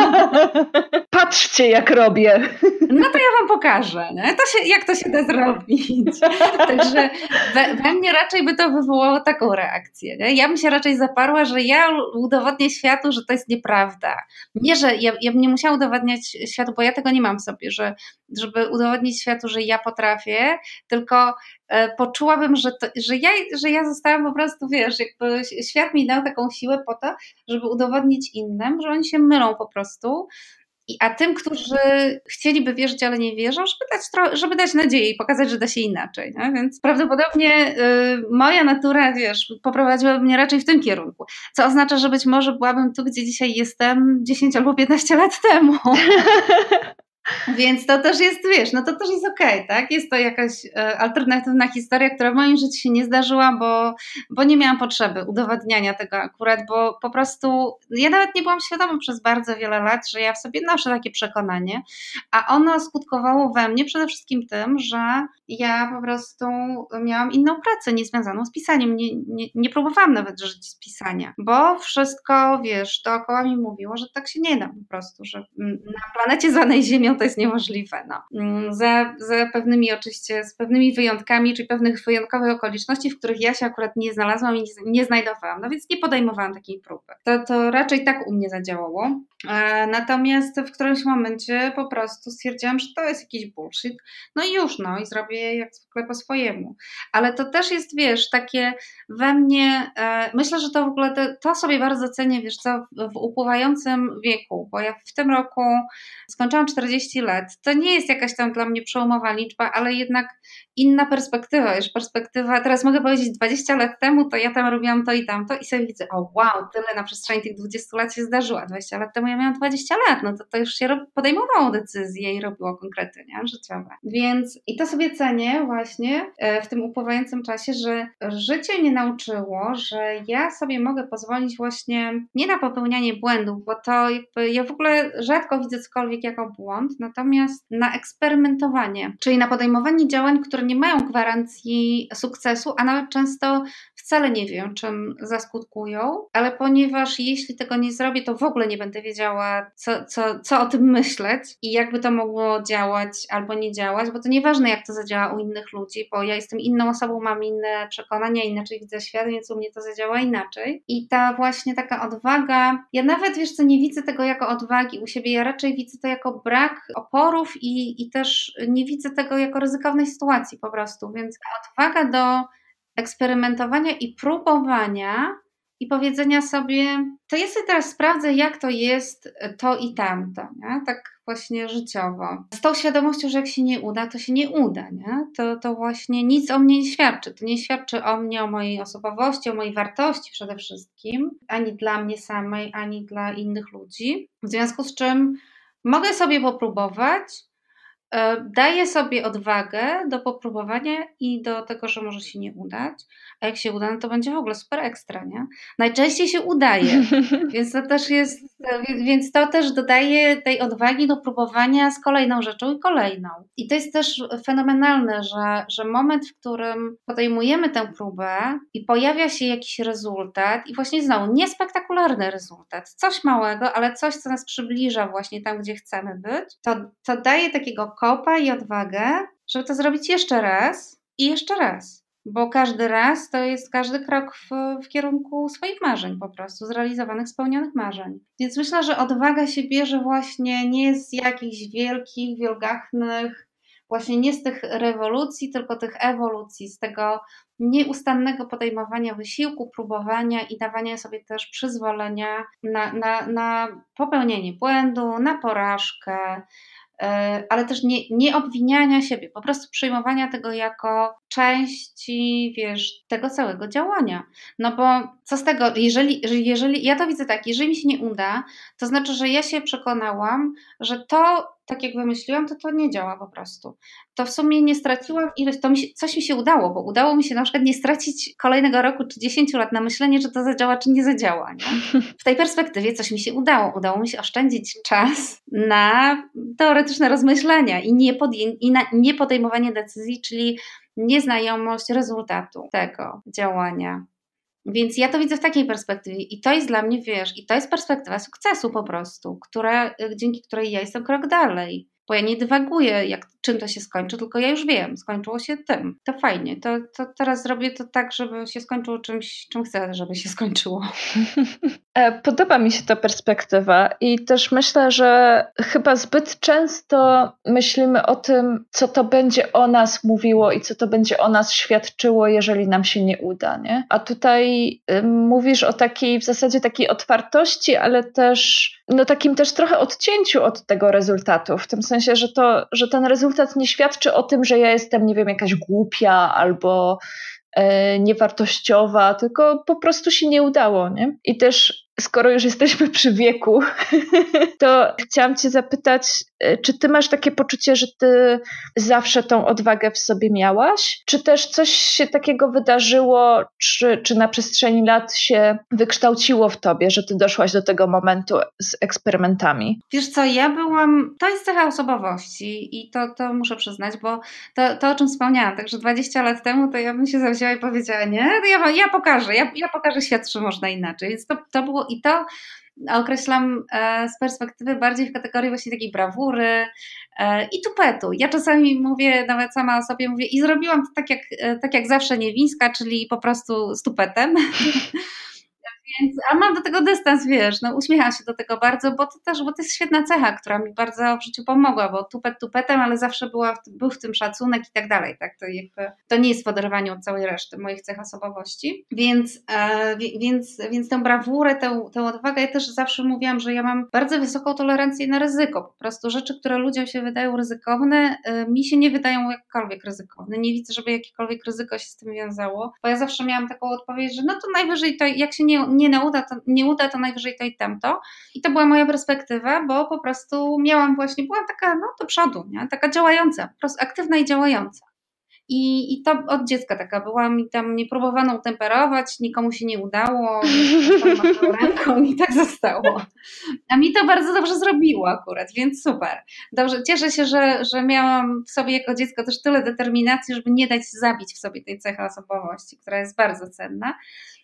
Patrzcie, jak robię. No to ja wam pokażę, nie? To się, jak to się da zrobić. Także we, we, mnie raczej by to wywołało taką reakcję. Nie? Ja bym się raczej zaparła, że ja udowodnię światu, że to jest nieprawda. Nie, że ja, ja bym nie musiała udowadniać światu, bo ja tego nie mam w sobie, że żeby udowodnić światu, że ja potrafię, tylko e, poczułabym, że, to, że, ja, że ja zostałam po prostu, wiesz, jakby świat mi dał taką siłę po to, żeby udowodnić innym, że oni się mylą po prostu. I, a tym, którzy chcieliby wierzyć, ale nie wierzą, żeby dać, żeby dać nadzieję i pokazać, że da się inaczej. Nie? Więc prawdopodobnie y, moja natura, wiesz, poprowadziłaby mnie raczej w tym kierunku. Co oznacza, że być może byłabym tu, gdzie dzisiaj jestem 10 albo 15 lat temu. Więc to też jest, wiesz, no to też jest okej, okay, tak? Jest to jakaś e, alternatywna historia, która w moim życiu się nie zdarzyła, bo, bo nie miałam potrzeby udowadniania tego akurat, bo po prostu ja nawet nie byłam świadoma przez bardzo wiele lat, że ja w sobie noszę takie przekonanie, a ono skutkowało we mnie przede wszystkim tym, że ja po prostu miałam inną pracę niezwiązaną z pisaniem. Nie, nie, nie próbowałam nawet żyć z pisania, bo wszystko, wiesz, dookoła mi mówiło, że tak się nie da po prostu, że na planecie zwanej Ziemią to jest niemożliwe. No. Mm, za, za pewnymi oczywiście, z pewnymi wyjątkami, czy pewnych wyjątkowych okoliczności, w których ja się akurat nie znalazłam i nie, nie znajdowałam, no więc nie podejmowałam takiej próby. To, to raczej tak u mnie zadziałało. E, natomiast w którymś momencie po prostu stwierdziłam, że to jest jakiś bullshit, no i już, no i zrobię jak zwykle po swojemu. Ale to też jest, wiesz, takie we mnie, e, myślę, że to w ogóle, to, to sobie bardzo cenię, wiesz co, w upływającym wieku, bo ja w tym roku skończyłam 40 lat. To nie jest jakaś tam dla mnie przełomowa liczba, ale jednak inna perspektywa, już perspektywa, teraz mogę powiedzieć 20 lat temu, to ja tam robiłam to i tamto i sobie widzę, o wow, tyle na przestrzeni tych 20 lat się zdarzyło, 20 lat temu ja miałam 20 lat, no to to już się podejmowało decyzje i robiło konkrety, nie, życiowe. Więc i to sobie cenię właśnie e, w tym upływającym czasie, że życie mnie nauczyło, że ja sobie mogę pozwolić właśnie nie na popełnianie błędów, bo to ja w ogóle rzadko widzę cokolwiek jako błąd, natomiast na eksperymentowanie, czyli na podejmowanie działań, które nie mają gwarancji sukcesu, a nawet często wcale nie wiem, czym zaskutkują, ale ponieważ jeśli tego nie zrobię, to w ogóle nie będę wiedziała, co, co, co o tym myśleć i jakby to mogło działać albo nie działać, bo to nieważne, jak to zadziała u innych ludzi, bo ja jestem inną osobą, mam inne przekonania, inaczej widzę świat, więc u mnie to zadziała inaczej. I ta właśnie taka odwaga, ja nawet wiesz co, nie widzę tego jako odwagi u siebie, ja raczej widzę to jako brak oporów i, i też nie widzę tego jako ryzykownej sytuacji po prostu, więc odwaga do eksperymentowania i próbowania i powiedzenia sobie, to ja sobie teraz sprawdzę, jak to jest to i tamto, nie? tak właśnie życiowo. Z tą świadomością, że jak się nie uda, to się nie uda, nie? To, to właśnie nic o mnie nie świadczy. To nie świadczy o mnie, o mojej osobowości, o mojej wartości przede wszystkim, ani dla mnie samej, ani dla innych ludzi. W związku z czym mogę sobie popróbować, E, daje sobie odwagę do popróbowania i do tego, że może się nie udać. A jak się uda, no to będzie w ogóle super ekstra, nie? Najczęściej się udaje, więc to też jest, więc to też dodaje tej odwagi do próbowania z kolejną rzeczą i kolejną. I to jest też fenomenalne, że, że moment, w którym podejmujemy tę próbę i pojawia się jakiś rezultat i właśnie znowu niespektakularny rezultat, coś małego, ale coś, co nas przybliża właśnie tam, gdzie chcemy być, to, to daje takiego kopa i odwagę, żeby to zrobić jeszcze raz i jeszcze raz. Bo każdy raz to jest każdy krok w, w kierunku swoich marzeń, po prostu zrealizowanych, spełnionych marzeń. Więc myślę, że odwaga się bierze właśnie nie z jakichś wielkich, wielgachnych, właśnie nie z tych rewolucji, tylko tych ewolucji, z tego nieustannego podejmowania wysiłku, próbowania i dawania sobie też przyzwolenia na, na, na popełnienie błędu, na porażkę, ale też nie, nie obwiniania siebie, po prostu przyjmowania tego jako części, wiesz, tego całego działania. No bo co z tego, jeżeli, jeżeli ja to widzę tak, jeżeli mi się nie uda, to znaczy, że ja się przekonałam, że to tak jak wymyśliłam, to to nie działa po prostu. To w sumie nie straciłam ilość, to mi się, coś mi się udało, bo udało mi się na przykład nie stracić kolejnego roku czy 10 lat na myślenie, czy to zadziała, czy nie zadziała. Nie? W tej perspektywie coś mi się udało. Udało mi się oszczędzić czas na teoretyczne rozmyślenia i nie, i nie podejmowanie decyzji, czyli nieznajomość rezultatu tego działania. Więc ja to widzę w takiej perspektywie i to jest dla mnie, wiesz, i to jest perspektywa sukcesu po prostu, która, dzięki której ja jestem krok dalej bo ja nie dywaguję, jak, czym to się skończy, tylko ja już wiem, skończyło się tym. To fajnie, to, to teraz zrobię to tak, żeby się skończyło czymś, czym chcę, żeby się skończyło. E, podoba mi się ta perspektywa i też myślę, że chyba zbyt często myślimy o tym, co to będzie o nas mówiło i co to będzie o nas świadczyło, jeżeli nam się nie uda, nie? A tutaj mówisz o takiej, w zasadzie takiej otwartości, ale też, no takim też trochę odcięciu od tego rezultatu, w tym sensie, że, to, że ten rezultat nie świadczy o tym, że ja jestem, nie wiem, jakaś głupia albo e, niewartościowa, tylko po prostu się nie udało. Nie? I też skoro już jesteśmy przy wieku, to chciałam Cię zapytać, czy Ty masz takie poczucie, że Ty zawsze tą odwagę w sobie miałaś? Czy też coś się takiego wydarzyło, czy, czy na przestrzeni lat się wykształciło w Tobie, że Ty doszłaś do tego momentu z eksperymentami? Wiesz co, ja byłam, to jest cecha osobowości i to, to muszę przyznać, bo to, to o czym wspomniałam, także 20 lat temu to ja bym się zawzięła i powiedziała, nie, ja, ja pokażę, ja, ja pokażę świat, że można inaczej. Więc to, to było i to określam e, z perspektywy bardziej w kategorii właśnie takiej brawury e, i tupetu. Ja czasami mówię, nawet sama o sobie mówię i zrobiłam to tak jak, e, tak jak zawsze Niewińska, czyli po prostu z tupetem. Więc, a mam do tego dystans, wiesz, no uśmiecham się do tego bardzo, bo to też, bo to jest świetna cecha, która mi bardzo w życiu pomogła, bo tupet tupetem, ale zawsze była, był w tym szacunek i tak dalej, tak, to jakby, to nie jest w oderwaniu od całej reszty moich cech osobowości, więc, e, więc, więc tę brawurę, tę, tę odwagę, ja też zawsze mówiłam, że ja mam bardzo wysoką tolerancję na ryzyko, po prostu rzeczy, które ludziom się wydają ryzykowne, e, mi się nie wydają jakkolwiek ryzykowne, nie widzę, żeby jakiekolwiek ryzyko się z tym wiązało, bo ja zawsze miałam taką odpowiedź, że no to najwyżej to, jak się nie, nie uda, to, nie uda, to najwyżej to i tamto. I to była moja perspektywa, bo po prostu miałam właśnie, byłam taka no do przodu, nie? taka działająca, po prostu aktywna i działająca. I, I to od dziecka taka byłam i tam nie próbowano temperować, nikomu się nie udało, ręką i tak zostało. A mi to bardzo dobrze zrobiło akurat, więc super. Dobrze, cieszę się, że, że miałam w sobie jako dziecko też tyle determinacji, żeby nie dać zabić w sobie tej cechy osobowości, która jest bardzo cenna.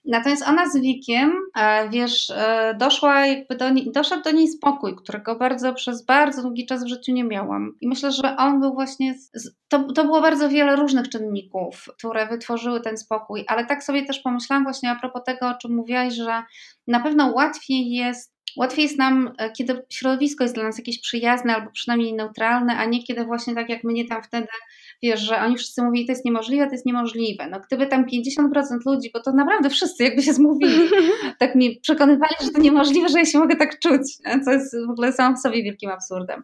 Natomiast ona z wiekiem, e, wiesz, e, doszła jakby do niej, doszedł do niej spokój, którego bardzo przez bardzo długi czas w życiu nie miałam. I myślę, że on był właśnie, z, to, to było bardzo wiele różnych czynników, które wytworzyły ten spokój, ale tak sobie też pomyślałam właśnie a propos tego, o czym mówiłaś, że na pewno łatwiej jest Łatwiej jest nam, e, kiedy środowisko jest dla nas jakieś przyjazne albo przynajmniej neutralne, a nie kiedy właśnie tak jak mnie tam wtedy wiesz, że oni wszyscy mówili, to jest niemożliwe, to jest niemożliwe. No gdyby tam 50% ludzi, bo to naprawdę wszyscy jakby się zmówili, tak mi przekonywali, że to niemożliwe, że ja się mogę tak czuć, co jest w ogóle sam w sobie wielkim absurdem.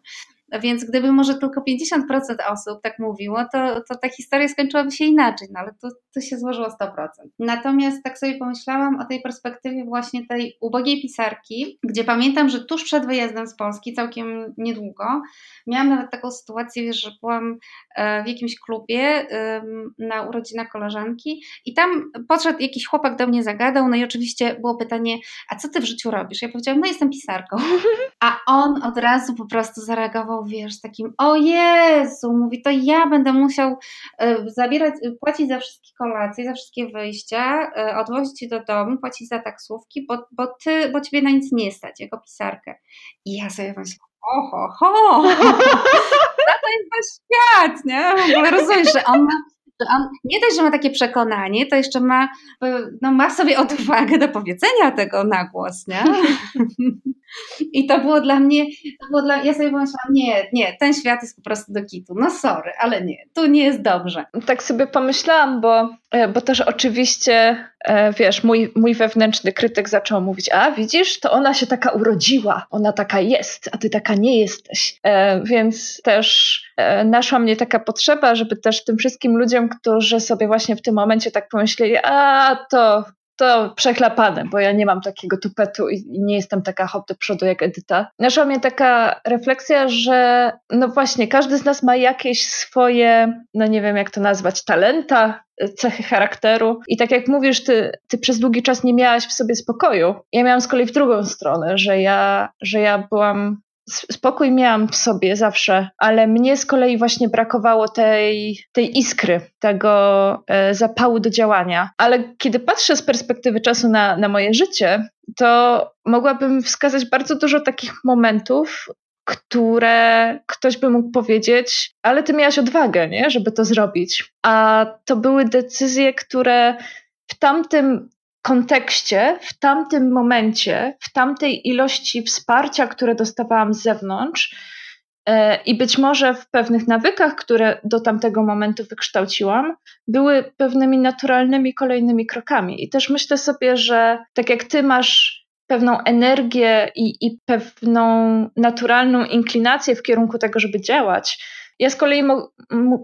Więc gdyby może tylko 50% osób tak mówiło, to, to ta historia skończyłaby się inaczej, no ale to, to się złożyło 100%. Natomiast tak sobie pomyślałam o tej perspektywie właśnie tej ubogiej pisarki, gdzie pamiętam, że tuż przed wyjazdem z Polski, całkiem niedługo, miałam nawet taką sytuację, że byłam e, w jakimś klubie na urodzinach koleżanki i tam podszedł jakiś chłopak do mnie zagadał, no i oczywiście było pytanie, a co ty w życiu robisz? Ja powiedziałam, no jestem pisarką. A on od razu po prostu zareagował wiesz, takim, o Jezu, mówi, to ja będę musiał e, zabierać, płacić za wszystkie kolacje, za wszystkie wyjścia, e, odwozić cię do domu, płacić za taksówki, bo, bo ty, bo ciebie na nic nie stać, jako pisarkę. I ja sobie myślałam, oho, ho, to jest za świat, nie? W ogóle rozumiesz, że on ma że on nie dość, że ma takie przekonanie, to jeszcze ma, no, ma sobie odwagę do powiedzenia tego na głos, nie? I to było dla mnie, to było dla, ja sobie pomyślałam, nie, nie, ten świat jest po prostu do kitu. No sorry, ale nie, tu nie jest dobrze. Tak sobie pomyślałam, bo, e, bo też oczywiście, e, wiesz, mój, mój wewnętrzny krytyk zaczął mówić, a widzisz, to ona się taka urodziła, ona taka jest, a ty taka nie jesteś. E, więc też naszła mnie taka potrzeba, żeby też tym wszystkim ludziom, którzy sobie właśnie w tym momencie tak pomyśleli, a to to przechlapane, bo ja nie mam takiego tupetu i nie jestem taka hop do przodu jak Edyta. Naszła mnie taka refleksja, że no właśnie, każdy z nas ma jakieś swoje, no nie wiem jak to nazwać, talenta, cechy charakteru. I tak jak mówisz, ty, ty przez długi czas nie miałaś w sobie spokoju. Ja miałam z kolei w drugą stronę, że ja, że ja byłam spokój miałam w sobie zawsze, ale mnie z kolei właśnie brakowało tej, tej iskry, tego e, zapału do działania. Ale kiedy patrzę z perspektywy czasu na, na moje życie, to mogłabym wskazać bardzo dużo takich momentów, które ktoś by mógł powiedzieć, ale ty miałaś odwagę, nie, żeby to zrobić. A to były decyzje, które w tamtym kontekście, w tamtym momencie, w tamtej ilości wsparcia, które dostawałam z zewnątrz, e, i być może w pewnych nawykach, które do tamtego momentu wykształciłam, były pewnymi naturalnymi kolejnymi krokami. I też myślę sobie, że tak jak ty masz pewną energię i, i pewną naturalną inklinację w kierunku tego, żeby działać, ja z kolei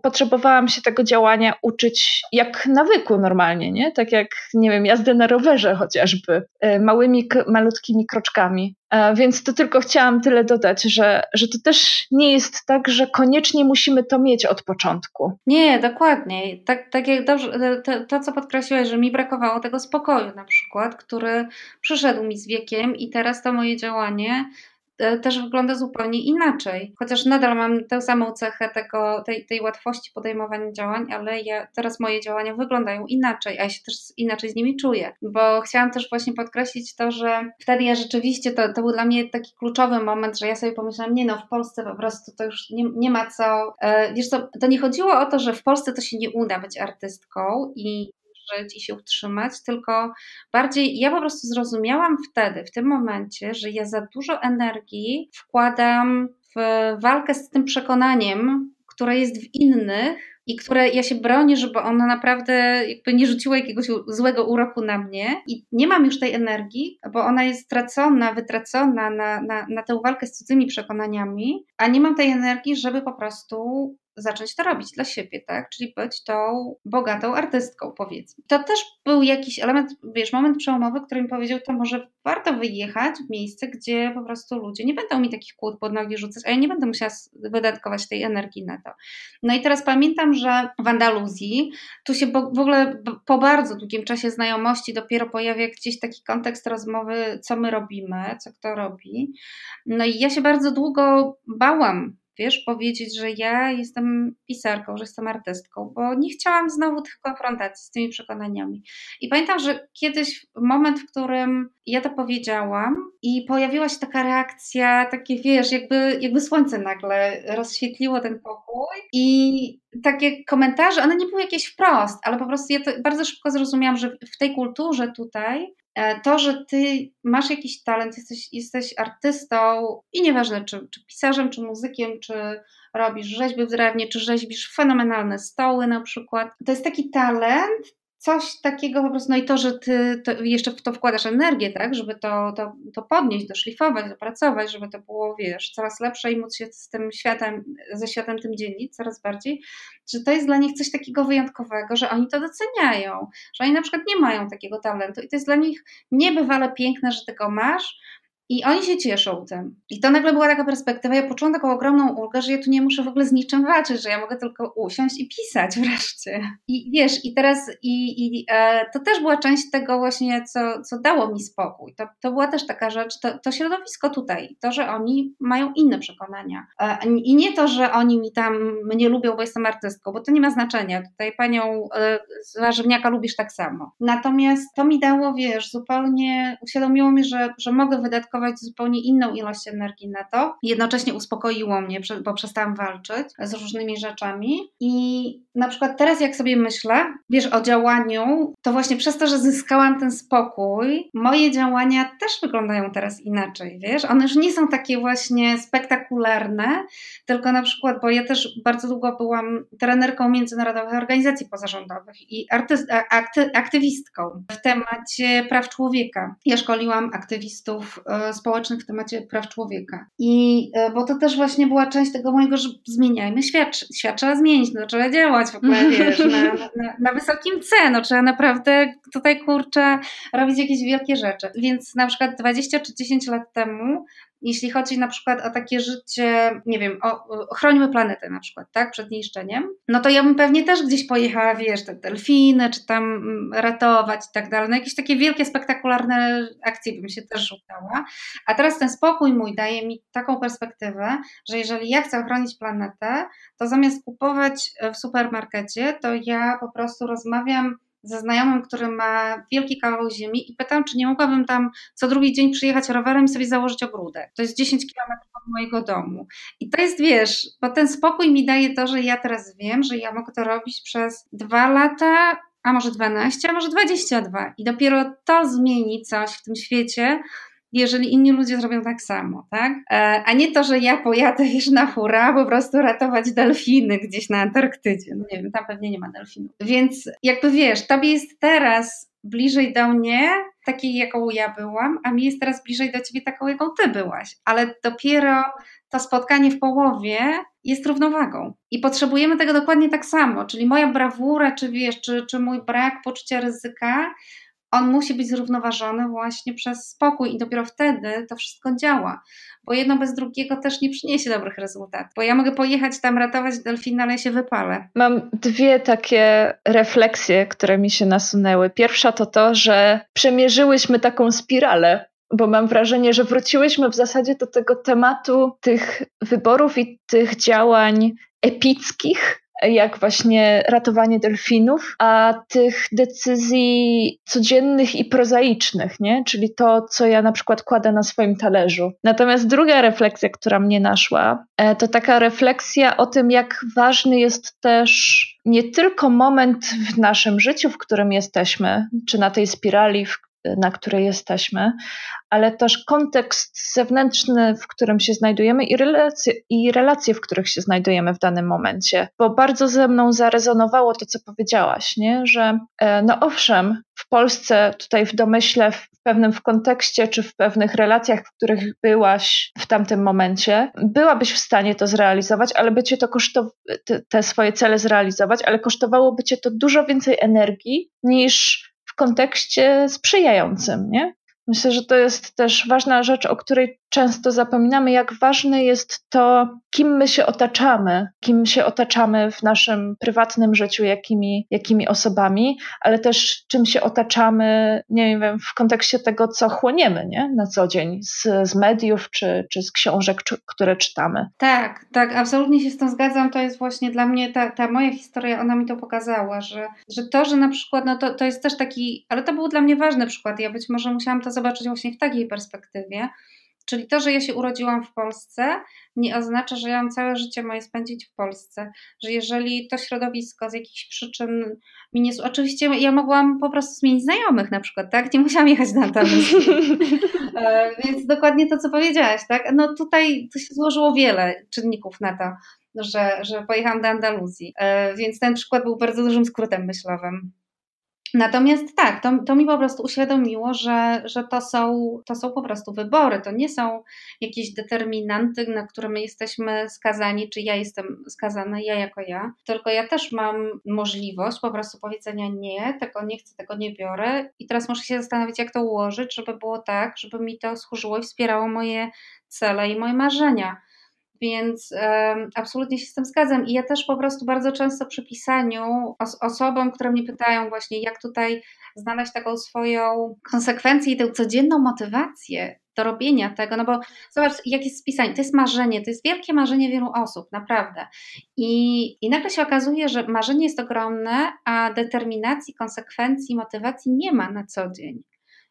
potrzebowałam się tego działania uczyć jak nawyku normalnie, nie? Tak jak, nie wiem, jazdę na rowerze chociażby, e, małymi, malutkimi kroczkami. E, więc to tylko chciałam tyle dodać, że, że to też nie jest tak, że koniecznie musimy to mieć od początku. Nie, dokładnie. Tak, tak jak dobrze, e, to, to, co podkreśliłaś, że mi brakowało tego spokoju na przykład, który przyszedł mi z wiekiem i teraz to moje działanie też wygląda zupełnie inaczej. Chociaż nadal mam tę samą cechę tego, tej, tej łatwości podejmowania działań, ale ja, teraz moje działania wyglądają inaczej, a ja się też inaczej z nimi czuję. Bo chciałam też właśnie podkreślić to, że wtedy ja rzeczywiście, to, to był dla mnie taki kluczowy moment, że ja sobie pomyślałam, nie no, w Polsce po prostu to już nie, nie ma co. E, wiesz co, to nie chodziło o to, że w Polsce to się nie uda być artystką i żyć i się utrzymać, tylko bardziej ja po prostu zrozumiałam wtedy, w tym momencie, że ja za dużo energii wkładam w walkę z tym przekonaniem, które jest w innych i które ja się bronię, żeby ono naprawdę jakby nie rzuciło jakiegoś złego uroku na mnie. I nie mam już tej energii, bo ona jest stracona, wytracona na, na, na tę walkę z cudzymi przekonaniami, a nie mam tej energii, żeby po prostu zacząć to robić dla siebie, tak? Czyli być tą bogatą artystką, powiedzmy. To też był jakiś element, wiesz, moment przełomowy, który mi powiedział, to może warto wyjechać w miejsce, gdzie po prostu ludzie nie będą mi takich kłód pod nogi rzucać, a ja nie będę musiała wydatkować tej energii na to. No i teraz pamiętam, że w Andaluzji, tu się w ogóle po bardzo długim czasie znajomości dopiero pojawia gdzieś taki kontekst rozmowy, co my robimy, co kto robi. No i ja się bardzo długo bałam wiesz, powiedzieć, że ja jestem pisarką, że jestem artystką, bo nie chciałam znowu tych konfrontacji z tymi przekonaniami. I pamiętam, że kiedyś moment, w którym ja to powiedziałam i pojawiła się taka reakcja, takie wiesz, jakby, jakby słońce nagle rozświetliło ten pokój i takie komentarze, one nie były jakieś wprost, ale po prostu ja to bardzo szybko zrozumiałam, że w tej kulturze tutaj to, że ty masz jakiś talent, jesteś, jesteś artystą i nieważne czy, czy pisarzem, czy muzykiem, czy robisz rzeźby w drewnie, czy rzeźbisz fenomenalne stoły na przykład. To jest taki talent, coś takiego po prostu, no i to, że ty to jeszcze w to wkładasz energię, tak, żeby to, to, to podnieść, doszlifować, dopracować, żeby to było, wiesz, coraz lepsze i móc się z tym światem, ze światem tym dzielić coraz bardziej, że to jest dla nich coś takiego wyjątkowego, że oni to doceniają, że oni na przykład nie mają takiego talentu i to jest dla nich niebywale piękne, że tego masz, i oni się cieszą tym. I to nagle była taka perspektywa. Ja poczułam taką ogromną ulgę, że ja tu nie muszę w ogóle z niczym walczyć, że ja mogę tylko usiąść i pisać wreszcie. I wiesz, i teraz i, i e, to też była część tego właśnie, co, co dało mi spokój. To, to była też taka rzecz, to, to środowisko tutaj, to, że oni mają inne przekonania. E, I nie to, że oni mi tam mnie lubią, bo jestem artystką, bo to nie ma znaczenia. Tutaj panią e, z warzywniaka lubisz tak samo. Natomiast to mi dało, wiesz, zupełnie uświadomiło mi, że, że mogę wydatkować zupełnie inną ilość energii na to. Jednocześnie uspokoiło mnie, bo przestałam walczyć z różnymi rzeczami. I na przykład teraz, jak sobie myślę, wiesz, o działaniu, to właśnie przez to, że zyskałam ten spokój, moje działania też wyglądają teraz inaczej, wiesz? One już nie są takie właśnie spektakularne, tylko na przykład, bo ja też bardzo długo byłam trenerką międzynarodowych organizacji pozarządowych i akty, aktywistką w temacie praw człowieka. Ja szkoliłam aktywistów e, społecznych w temacie praw człowieka. I e, bo to też właśnie była część tego mojego, że zmieniajmy świat, świat trzeba zmienić, no trzeba działać w ogóle, wiesz, na, na, na wysokim C, no trzeba naprawdę tutaj kurczę robić jakieś wielkie rzeczy. Więc na przykład 20 czy 10 lat temu jeśli chodzi na przykład o takie życie, nie wiem, o, chronimy planetę na przykład, tak, przed niszczeniem, no to ja bym pewnie też gdzieś pojechała, wiesz, te delfiny, czy tam mm, ratować i tak dalej, no jakieś takie wielkie, spektakularne akcje bym się też rzucała, a teraz ten spokój mój daje mi taką perspektywę, że jeżeli ja chcę ochronić planetę, to zamiast kupować w supermarkecie, to ja po prostu rozmawiam ze znajomym, który ma wielki kawał ziemi i pytam, czy nie mogłabym tam co drugi dzień przyjechać rowerem i sobie założyć ogródek. To jest 10 kilometrów od mojego domu. I to jest, wiesz, bo ten spokój mi daje to, że ja teraz wiem, że ja mogę to robić przez dwa lata, a może 12, a może 22. I dopiero to zmieni coś w tym świecie, jeżeli inni ludzie zrobią tak samo, tak? E, a nie to, że ja pojadę wiesz, na hura po prostu ratować delfiny gdzieś na Antarktydzie. No nie wiem, tam pewnie nie ma delfinów. Więc jakby wiesz, tobie jest teraz bliżej do mnie, takiej jaką ja byłam, a mi jest teraz bliżej do ciebie taką, jaką ty byłaś. Ale dopiero to spotkanie w połowie jest równowagą. I potrzebujemy tego dokładnie tak samo, czyli moja brawura, czy wiesz, czy, czy mój brak poczucia ryzyka on musi być zrównoważony właśnie przez spokój i dopiero wtedy to wszystko działa. Bo jedno bez drugiego też nie przyniesie dobrych rezultatów. Bo ja mogę pojechać tam ratować delfina, ale się wypalę. Mam dwie takie refleksje, które mi się nasunęły. Pierwsza to to, że przemierzyłyśmy taką spiralę bo mam wrażenie, że wróciłyśmy w zasadzie do tego tematu tych wyborów i tych działań epickich, jak właśnie ratowanie delfinów, a tych decyzji codziennych i prozaicznych, nie? czyli to, co ja na przykład kładę na swoim talerzu. Natomiast druga refleksja, która mnie naszła, e, to taka refleksja o tym, jak ważny jest też nie tylko moment w naszym życiu, w którym jesteśmy, czy na tej spirali, w na której jesteśmy, ale też kontekst zewnętrzny, w którym się znajdujemy i relacje, i relacje, w których się znajdujemy w danym momencie. Bo bardzo ze mną zarezonowało to, co powiedziałaś, nie? że e, no owszem, w Polsce, tutaj w domyśle, w pewnym w kontekście czy w pewnych relacjach, w których byłaś w tamtym momencie, byłabyś w stanie to zrealizować, ale by cię to kosztowało, te, te swoje cele zrealizować, ale kosztowałoby cię to dużo więcej energii niż kontekście sprzyjającym, nie? Myślę, że to jest też ważna rzecz, o której często zapominamy, jak ważne jest to, kim my się otaczamy, kim się otaczamy w naszym prywatnym życiu, jakimi, jakimi osobami, ale też czym się otaczamy, nie wiem, w kontekście tego, co chłoniemy nie? na co dzień z, z mediów czy, czy z książek, czy, które czytamy. Tak, tak, absolutnie się z tym zgadzam. To jest właśnie dla mnie ta, ta moja historia, ona mi to pokazała, że, że to, że na przykład, no to, to jest też taki, ale to był dla mnie ważny przykład. Ja być może musiałam to zobaczyć właśnie w takiej perspektywie Czyli to, że ja się urodziłam w Polsce, nie oznacza, że ja mam całe życie moje spędzić w Polsce. Że jeżeli to środowisko z jakichś przyczyn mi nie. Oczywiście ja mogłam po prostu zmienić znajomych na przykład, tak? Nie musiałam jechać na Andaluzję. E, więc dokładnie to, co powiedziałaś, tak? No tutaj to się złożyło wiele czynników na to. Że, że pojechałam do Andaluzji. E, więc ten przykład był bardzo dużym skrótem myślowym. Natomiast tak, to, to mi po prostu uświadomiło, że, że to, są, to są po prostu wybory, to nie są jakieś determinanty, na które my jesteśmy skazani, czy ja jestem skazana, ja jako ja, tylko ja też mam możliwość po prostu powiedzenia nie, tego nie chcę, tego nie biorę. I teraz muszę się zastanowić, jak to ułożyć, żeby było tak, żeby mi to służyło i wspierało moje cele i moje marzenia. Więc absolutnie się z tym zgadzam. I ja też po prostu bardzo często przy pisaniu os osobom, które mnie pytają właśnie, jak tutaj znaleźć taką swoją konsekwencję i tę codzienną motywację do robienia tego, no bo zobacz, jak jest pisanie, to jest marzenie, to jest wielkie marzenie wielu osób, naprawdę. I, I nagle się okazuje, że marzenie jest ogromne, a determinacji, konsekwencji, motywacji nie ma na co dzień.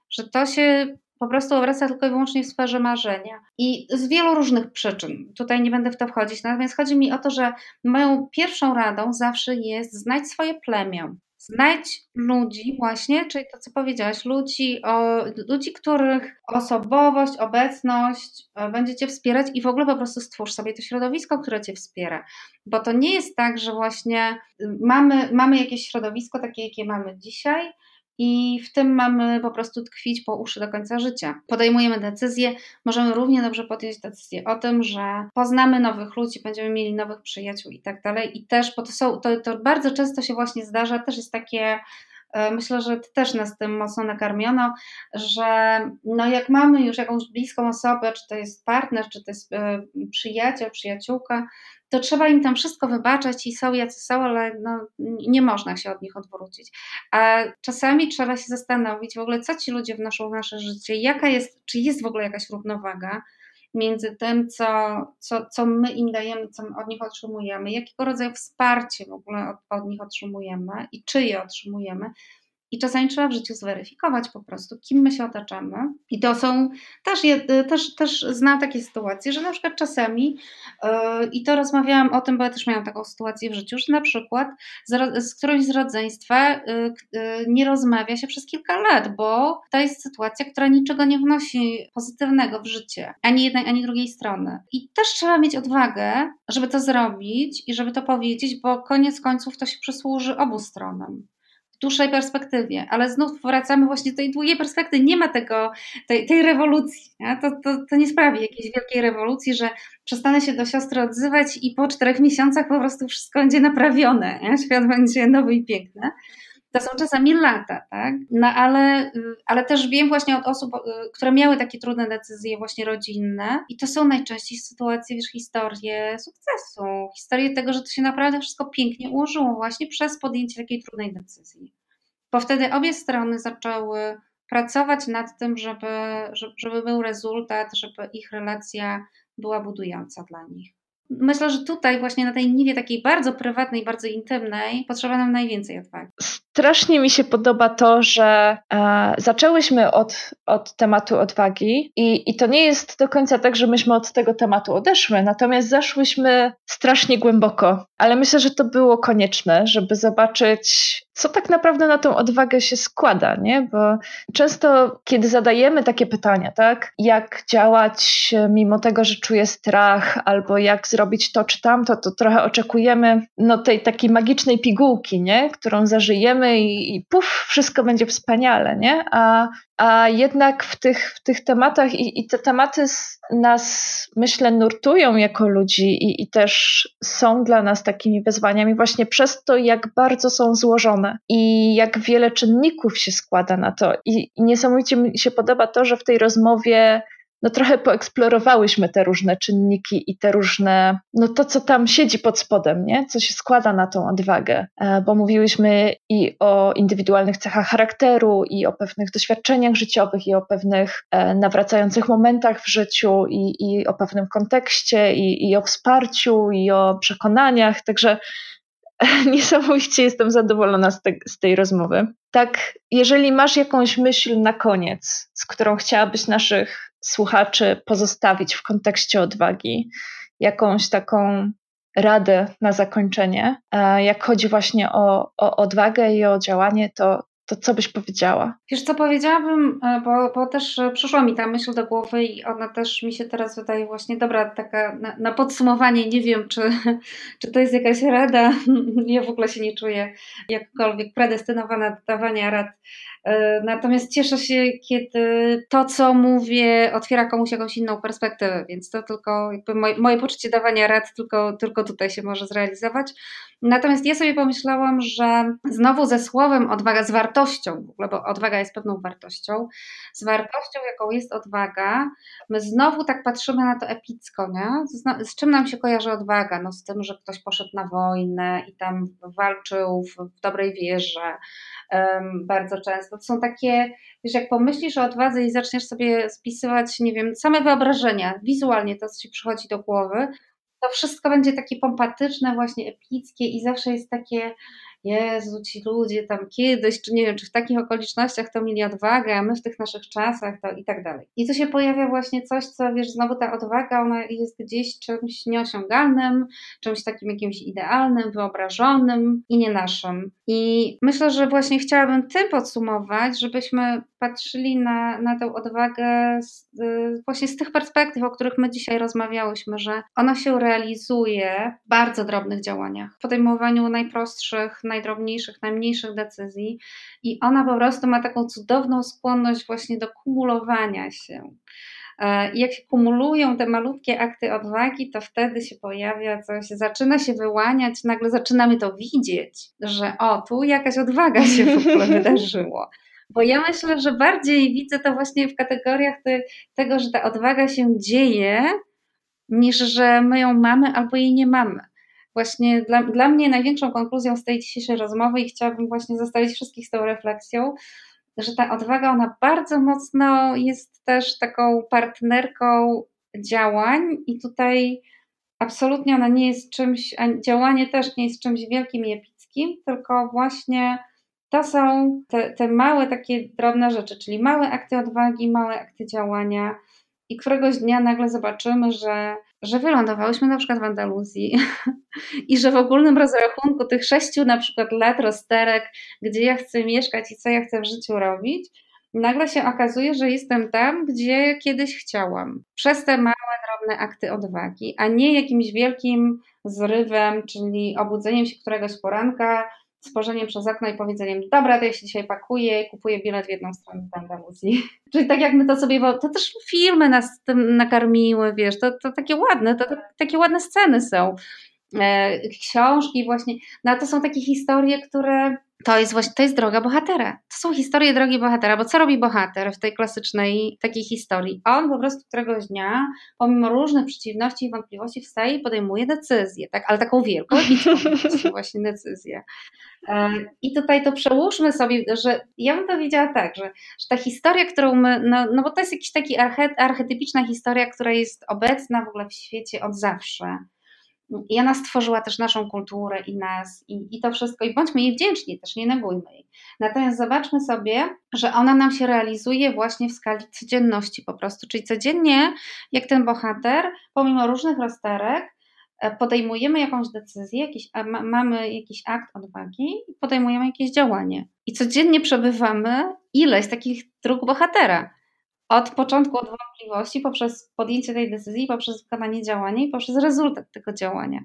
Że to się po prostu obraca tylko i wyłącznie w sferze marzenia. I z wielu różnych przyczyn, tutaj nie będę w to wchodzić, natomiast chodzi mi o to, że moją pierwszą radą zawsze jest znać swoje plemię. Znajdź ludzi, właśnie, czyli to, co powiedziałaś, ludzi, o, ludzi, których osobowość, obecność e, będziecie wspierać i w ogóle po prostu stwórz sobie to środowisko, które cię wspiera. Bo to nie jest tak, że właśnie mamy, mamy jakieś środowisko takie, jakie mamy dzisiaj, i w tym mamy po prostu tkwić po uszy do końca życia. Podejmujemy decyzje, możemy równie dobrze podjąć decyzję o tym, że poznamy nowych ludzi, będziemy mieli nowych przyjaciół i tak dalej. I też, bo to, są, to, to bardzo często się właśnie zdarza, też jest takie Myślę, że też nas tym mocno nakarmiono, że no jak mamy już jakąś bliską osobę, czy to jest partner, czy to jest e, przyjaciel, przyjaciółka, to trzeba im tam wszystko wybaczać i są jacy są, ale no, nie można się od nich odwrócić. A czasami trzeba się zastanowić w ogóle, co ci ludzie wnoszą w nasze życie, jaka jest, czy jest w ogóle jakaś równowaga między tym, co, co, co my im dajemy, co od nich otrzymujemy, jakiego rodzaju wsparcie w ogóle od, od nich otrzymujemy i czy je otrzymujemy, i czasami trzeba w życiu zweryfikować po prostu, kim my się otaczamy. I to są też, też, też znam takie sytuacje, że na przykład czasami, yy, i to rozmawiałam o tym, bo ja też miałam taką sytuację w życiu, że na przykład z, z którymś z rodzeństwa yy, yy, nie rozmawia się przez kilka lat, bo to jest sytuacja, która niczego nie wnosi pozytywnego w życie, ani jednej, ani drugiej strony. I też trzeba mieć odwagę, żeby to zrobić i żeby to powiedzieć, bo koniec końców to się przysłuży obu stronom dłuższej perspektywie, ale znów wracamy właśnie do tej długiej perspektywy. Nie ma tego, tej, tej rewolucji. To, to, to nie sprawi jakiejś wielkiej rewolucji, że przestanę się do siostry odzywać i po czterech miesiącach po prostu wszystko będzie naprawione. Nie? Świat będzie nowy i piękny. To są czasami lata, tak? No ale, ale też wiem właśnie od osób, które miały takie trudne decyzje właśnie rodzinne i to są najczęściej sytuacje, wiesz, historie sukcesu, historie tego, że to się naprawdę wszystko pięknie ułożyło właśnie przez podjęcie takiej trudnej decyzji. Bo wtedy obie strony zaczęły pracować nad tym, żeby, żeby był rezultat, żeby ich relacja była budująca dla nich. Myślę, że tutaj właśnie na tej niwie takiej bardzo prywatnej, bardzo intymnej potrzeba nam najwięcej odwagi. Strasznie mi się podoba to, że e, zaczęłyśmy od, od tematu odwagi i, i to nie jest do końca tak, że myśmy od tego tematu odeszły, natomiast zaszłyśmy strasznie głęboko, ale myślę, że to było konieczne, żeby zobaczyć, co tak naprawdę na tą odwagę się składa, nie? Bo często, kiedy zadajemy takie pytania, tak, jak działać mimo tego, że czuję strach, albo jak zrobić to czy tamto, to trochę oczekujemy no, tej takiej magicznej pigułki, nie? którą zażyjemy i, i puf, wszystko będzie wspaniale, nie? A, a jednak w tych, w tych tematach i, i te tematy nas, myślę, nurtują jako ludzi i, i też są dla nas takimi wyzwaniami właśnie przez to, jak bardzo są złożone i jak wiele czynników się składa na to. I, i niesamowicie mi się podoba to, że w tej rozmowie no trochę poeksplorowałyśmy te różne czynniki i te różne, no to co tam siedzi pod spodem, nie? Co się składa na tą odwagę, e, bo mówiłyśmy i o indywidualnych cechach charakteru, i o pewnych doświadczeniach życiowych, i o pewnych e, nawracających momentach w życiu, i, i o pewnym kontekście, i, i o wsparciu, i o przekonaniach, także niesamowicie jestem zadowolona z, te, z tej rozmowy. Tak, jeżeli masz jakąś myśl na koniec, z którą chciałabyś naszych słuchaczy pozostawić w kontekście odwagi, jakąś taką radę na zakończenie, jak chodzi właśnie o, o odwagę i o działanie, to, to co byś powiedziała? Wiesz, co powiedziałabym, e, bo, bo też e, przyszła mi ta myśl do głowy i ona też mi się teraz wydaje właśnie dobra, taka na, na podsumowanie, nie wiem, czy, czy to jest jakaś rada, ja w ogóle się nie czuję jakkolwiek predestynowana do dawania rad, natomiast cieszę się, kiedy to, co mówię, otwiera komuś jakąś inną perspektywę, więc to tylko jakby moje, moje poczucie dawania rad tylko, tylko tutaj się może zrealizować. Natomiast ja sobie pomyślałam, że znowu ze słowem odwaga, z wartością w ogóle, bo odwaga jest pewną wartością, z wartością, jaką jest odwaga, my znowu tak patrzymy na to epicko, nie? Z, z czym nam się kojarzy odwaga? No z tym, że ktoś poszedł na wojnę i tam walczył w, w dobrej wierze um, bardzo często. Są takie, wiesz, jak pomyślisz o odwadze i zaczniesz sobie spisywać, nie wiem, same wyobrażenia, wizualnie to, co ci przychodzi do głowy, to wszystko będzie takie pompatyczne, właśnie epickie i zawsze jest takie, Jezu, ci ludzie tam kiedyś, czy nie wiem, czy w takich okolicznościach to mieli odwagę, a my w tych naszych czasach to i tak dalej. I tu się pojawia właśnie coś, co wiesz, znowu ta odwaga, ona jest gdzieś czymś nieosiągalnym, czymś takim jakimś idealnym, wyobrażonym i nie naszym. I myślę, że właśnie chciałabym tym podsumować, żebyśmy patrzyli na, na tę odwagę z, właśnie z tych perspektyw, o których my dzisiaj rozmawiałyśmy, że ona się realizuje w bardzo drobnych działaniach, w podejmowaniu najprostszych, najdrobniejszych, najmniejszych decyzji i ona po prostu ma taką cudowną skłonność właśnie do kumulowania się. E, I jak się kumulują te malutkie akty odwagi, to wtedy się pojawia coś, zaczyna się wyłaniać, nagle zaczynamy to widzieć, że o, tu jakaś odwaga się w ogóle wydarzyło. Bo ja myślę, że bardziej widzę to właśnie w kategoriach te, tego, że ta odwaga się dzieje, niż że my ją mamy albo jej nie mamy. Właśnie dla, dla mnie największą konkluzją z tej dzisiejszej rozmowy i chciałabym właśnie zostawić wszystkich z tą refleksją, że ta odwaga, ona bardzo mocno jest też taką partnerką działań i tutaj absolutnie ona nie jest czymś, a działanie też nie jest czymś wielkim i epickim, tylko właśnie to są te, te małe takie drobne rzeczy, czyli małe akty odwagi, małe akty działania i któregoś dnia nagle zobaczymy, że, że wylądowałyśmy na przykład w Andaluzji i że w ogólnym rozrachunku tych sześciu na przykład lat rozterek, gdzie ja chcę mieszkać i co ja chcę w życiu robić, nagle się okazuje, że jestem tam, gdzie kiedyś chciałam. Przez te małe, drobne akty odwagi, a nie jakimś wielkim zrywem, czyli obudzeniem się któregoś poranka, spojrzeniem przez okno i powiedzeniem, dobra, to ja się dzisiaj pakuję i kupuję bilet w jedną stronę do Andaluzji. Czyli tak jak my to sobie, to też filmy nas tym nakarmiły, wiesz, to, to takie ładne, to, to takie ładne sceny są. E, książki właśnie, no to są takie historie, które to jest właśnie, to jest droga bohatera. To są historie drogi bohatera, bo co robi bohater w tej klasycznej takiej historii? On po prostu któregoś dnia, pomimo różnych przeciwności i wątpliwości, wstaje i podejmuje decyzję, tak, ale taką wielką, właśnie decyzję. E, I tutaj to przełóżmy sobie, że ja bym to widziała tak, że, że ta historia, którą my, no, no bo to jest jakaś taka archetypiczna historia, która jest obecna w ogóle w świecie od zawsze i ona stworzyła też naszą kulturę i nas, i, i to wszystko, i bądźmy jej wdzięczni, też nie negujmy jej. Natomiast zobaczmy sobie, że ona nam się realizuje właśnie w skali codzienności po prostu, czyli codziennie, jak ten bohater, pomimo różnych rozterek, e, podejmujemy jakąś decyzję, jakiś, mamy jakiś akt odwagi i podejmujemy jakieś działanie. I codziennie przebywamy ileś takich dróg bohatera od początku od wątpliwości, poprzez podjęcie tej decyzji, poprzez wykonanie działania i poprzez rezultat tego działania.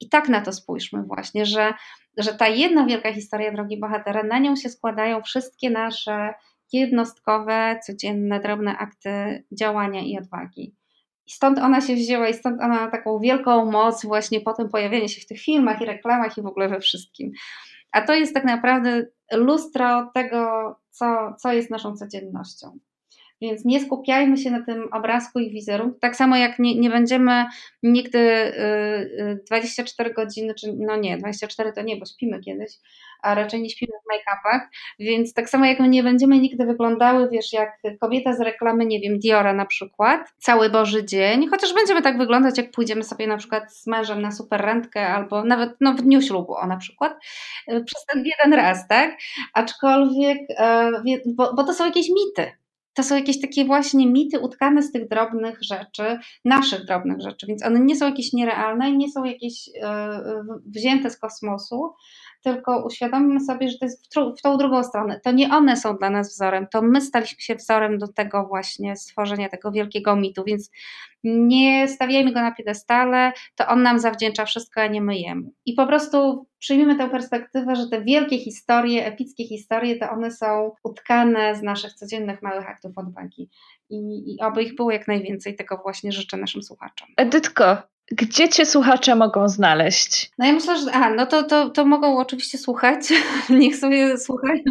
I tak na to spójrzmy właśnie, że, że ta jedna wielka historia drogi bohatera, na nią się składają wszystkie nasze jednostkowe, codzienne, drobne akty działania i odwagi. I stąd ona się wzięła i stąd ona ma taką wielką moc właśnie po tym pojawieniu się w tych filmach i reklamach i w ogóle we wszystkim. A to jest tak naprawdę lustro tego, co, co jest naszą codziennością. Więc nie skupiajmy się na tym obrazku i wizerunku. Tak samo jak nie, nie będziemy nigdy y, 24 y, godziny, czy no nie, 24 to nie, bo śpimy kiedyś, a raczej nie śpimy w make-upach, więc tak samo jak my nie będziemy nigdy wyglądały, wiesz, jak kobieta z reklamy, nie wiem, Diora na przykład, cały Boży dzień, chociaż będziemy tak wyglądać, jak pójdziemy sobie na przykład z mężem na super rentkę albo nawet no, w dniu ślubu, o na przykład, y, przez ten jeden raz, tak? Aczkolwiek, y, bo, bo to są jakieś mity, to są jakieś takie właśnie mity utkane z tych drobnych rzeczy, naszych drobnych rzeczy, więc one nie są jakieś nierealne i nie są jakieś e, wzięte z kosmosu, tylko uświadomimy sobie, że to jest w, w tą drugą stronę. To nie one są dla nas wzorem, to my staliśmy się wzorem do tego właśnie stworzenia tego wielkiego mitu, więc nie stawiajmy go na piedestale, to on nam zawdzięcza wszystko, a nie my jemu. I po prostu przyjmijmy tę perspektywę, że te wielkie historie, epickie historie, to one są utkane z naszych codziennych małych aktów odwagi. I, i oby ich było jak najwięcej, tego właśnie życzę naszym słuchaczom. Edytko, gdzie cię słuchacze mogą znaleźć? No ja myślę, że a, no to, to, to mogą oczywiście słuchać, niech sobie słuchają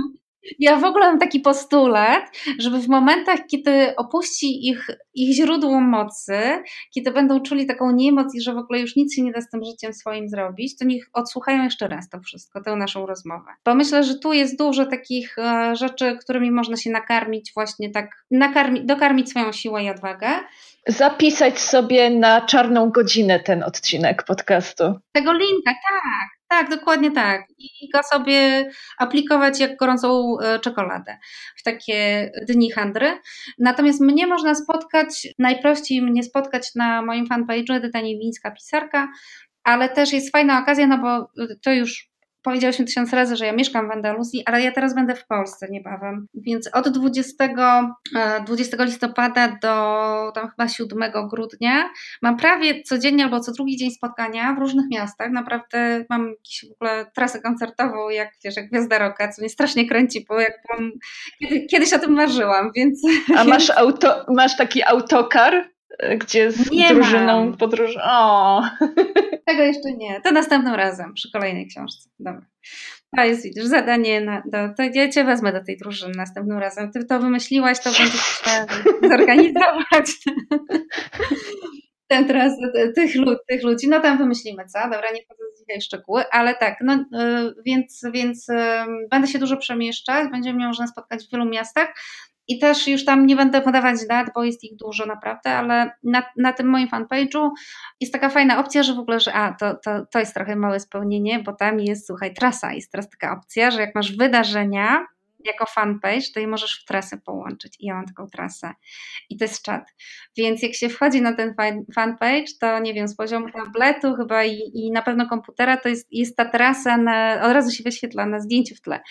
ja w ogóle mam taki postulat, żeby w momentach, kiedy opuści ich, ich źródło mocy, kiedy będą czuli taką niemoc i że w ogóle już nic się nie da z tym życiem swoim zrobić, to niech odsłuchają jeszcze raz to wszystko, tę naszą rozmowę. Bo myślę, że tu jest dużo takich e, rzeczy, którymi można się nakarmić, właśnie tak, nakarmi, dokarmić swoją siłę i odwagę. Zapisać sobie na czarną godzinę ten odcinek podcastu. Tego linka, tak. Tak, dokładnie tak. I go sobie aplikować jak gorącą e, czekoladę w takie dni handry. Natomiast mnie można spotkać, najprościej mnie spotkać na moim fanpage'u Edyta Niewińska, pisarka, ale też jest fajna okazja, no bo to już powiedziałyśmy tysiąc razy, że ja mieszkam w Andaluzji, ale ja teraz będę w Polsce niebawem. Więc od 20, 20 e, listopada do tam chyba 7 grudnia mam prawie codziennie albo co drugi dzień spotkania w różnych miastach. Naprawdę mam jakąś w ogóle trasę koncertową, jak wiesz, jak Gwiazda Roka, co mnie strasznie kręci, bo jak kiedy, kiedyś o tym marzyłam, więc... A masz, auto, masz taki autokar? Gdzie z nie drużyną mam. podróż. O. Tego jeszcze nie. To następnym razem przy kolejnej książce. Dobra. To jest, widzisz, zadanie na, do, to ja cię wezmę do tej drużyny następnym razem. Ty to wymyśliłaś, to będziesz zorganizować ten teraz tych, lud, tych ludzi. No tam wymyślimy, co? Dobra, nie wchodzę w szczegóły, ale tak, no y, więc, więc będę się dużo przemieszczać, będziemy mnie można spotkać w wielu miastach. I też już tam nie będę podawać dat, bo jest ich dużo naprawdę, ale na, na tym moim fanpage'u jest taka fajna opcja, że w ogóle, że a, to, to, to jest trochę małe spełnienie, bo tam jest, słuchaj, trasa. Jest teraz taka opcja, że jak masz wydarzenia, jako fanpage, to je możesz w trasę połączyć i ja mam taką trasę i to jest czat. Więc jak się wchodzi na ten fanpage, to nie wiem, z poziomu tabletu chyba i, i na pewno komputera, to jest, jest ta trasa, na, od razu się wyświetla na zdjęciu w tle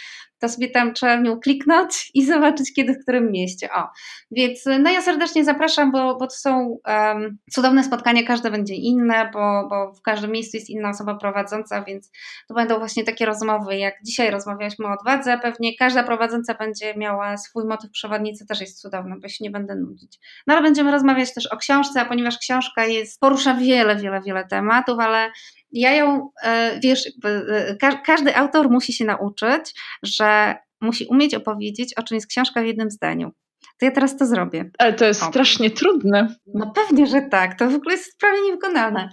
to sobie tam trzeba w nią kliknąć i zobaczyć, kiedy, w którym mieście. O, więc no ja serdecznie zapraszam, bo, bo to są um, cudowne spotkania, każde będzie inne, bo, bo w każdym miejscu jest inna osoba prowadząca, więc to będą właśnie takie rozmowy, jak dzisiaj rozmawialiśmy o odwadze, pewnie każda prowadząca będzie miała swój motyw przewodnicy, też jest cudowny, bo się nie będę nudzić. No ale będziemy rozmawiać też o książce, a ponieważ książka jest, porusza wiele, wiele, wiele tematów, ale ja ją, e, wiesz, e, każdy autor musi się nauczyć, że musi umieć opowiedzieć, o czym jest książka w jednym zdaniu. To ja teraz to zrobię. Ale to jest o. strasznie trudne. No pewnie, że tak. To w ogóle jest prawie niewykonalne.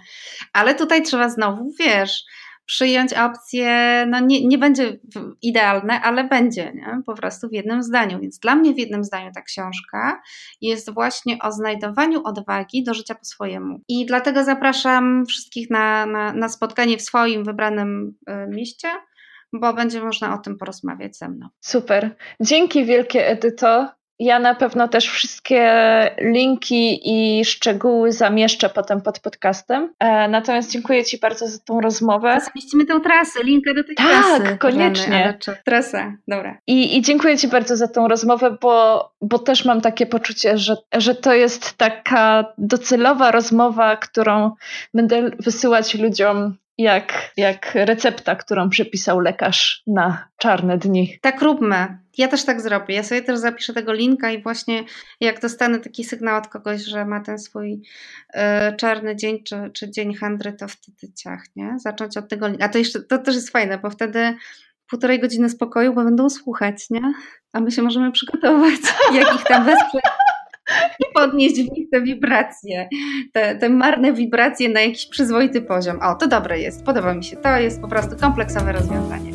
Ale tutaj trzeba znowu, wiesz, przyjąć opcję, no nie, nie będzie idealne, ale będzie, nie? po prostu w jednym zdaniu. Więc dla mnie w jednym zdaniu ta książka jest właśnie o znajdowaniu odwagi do życia po swojemu. I dlatego zapraszam wszystkich na, na, na spotkanie w swoim wybranym y, mieście bo będzie można o tym porozmawiać ze mną. Super. Dzięki wielkie, Edyto. Ja na pewno też wszystkie linki i szczegóły zamieszczę potem pod podcastem. E, natomiast dziękuję Ci bardzo za tą rozmowę. Zamieścimy tę trasę, linkę do tej tak, trasy. Tak, koniecznie. Trasa, dobra. I, I dziękuję Ci bardzo za tą rozmowę, bo, bo też mam takie poczucie, że, że to jest taka docelowa rozmowa, którą będę wysyłać ludziom jak, jak recepta, którą przepisał lekarz na czarne dni. Tak róbmy. Ja też tak zrobię. Ja sobie też zapiszę tego linka i właśnie jak dostanę taki sygnał od kogoś, że ma ten swój y, czarny dzień czy, czy dzień handry, to wtedy ciachnie. Zacząć od tego linka. A to jeszcze to też jest fajne, bo wtedy półtorej godziny spokoju, bo będą słuchać, nie? A my się możemy przygotować, jak ich tam wesprzeć i podnieść w nich te wibracje, te, te marne wibracje na jakiś przyzwoity poziom. O, to dobre jest, podoba mi się. To jest po prostu kompleksowe rozwiązanie.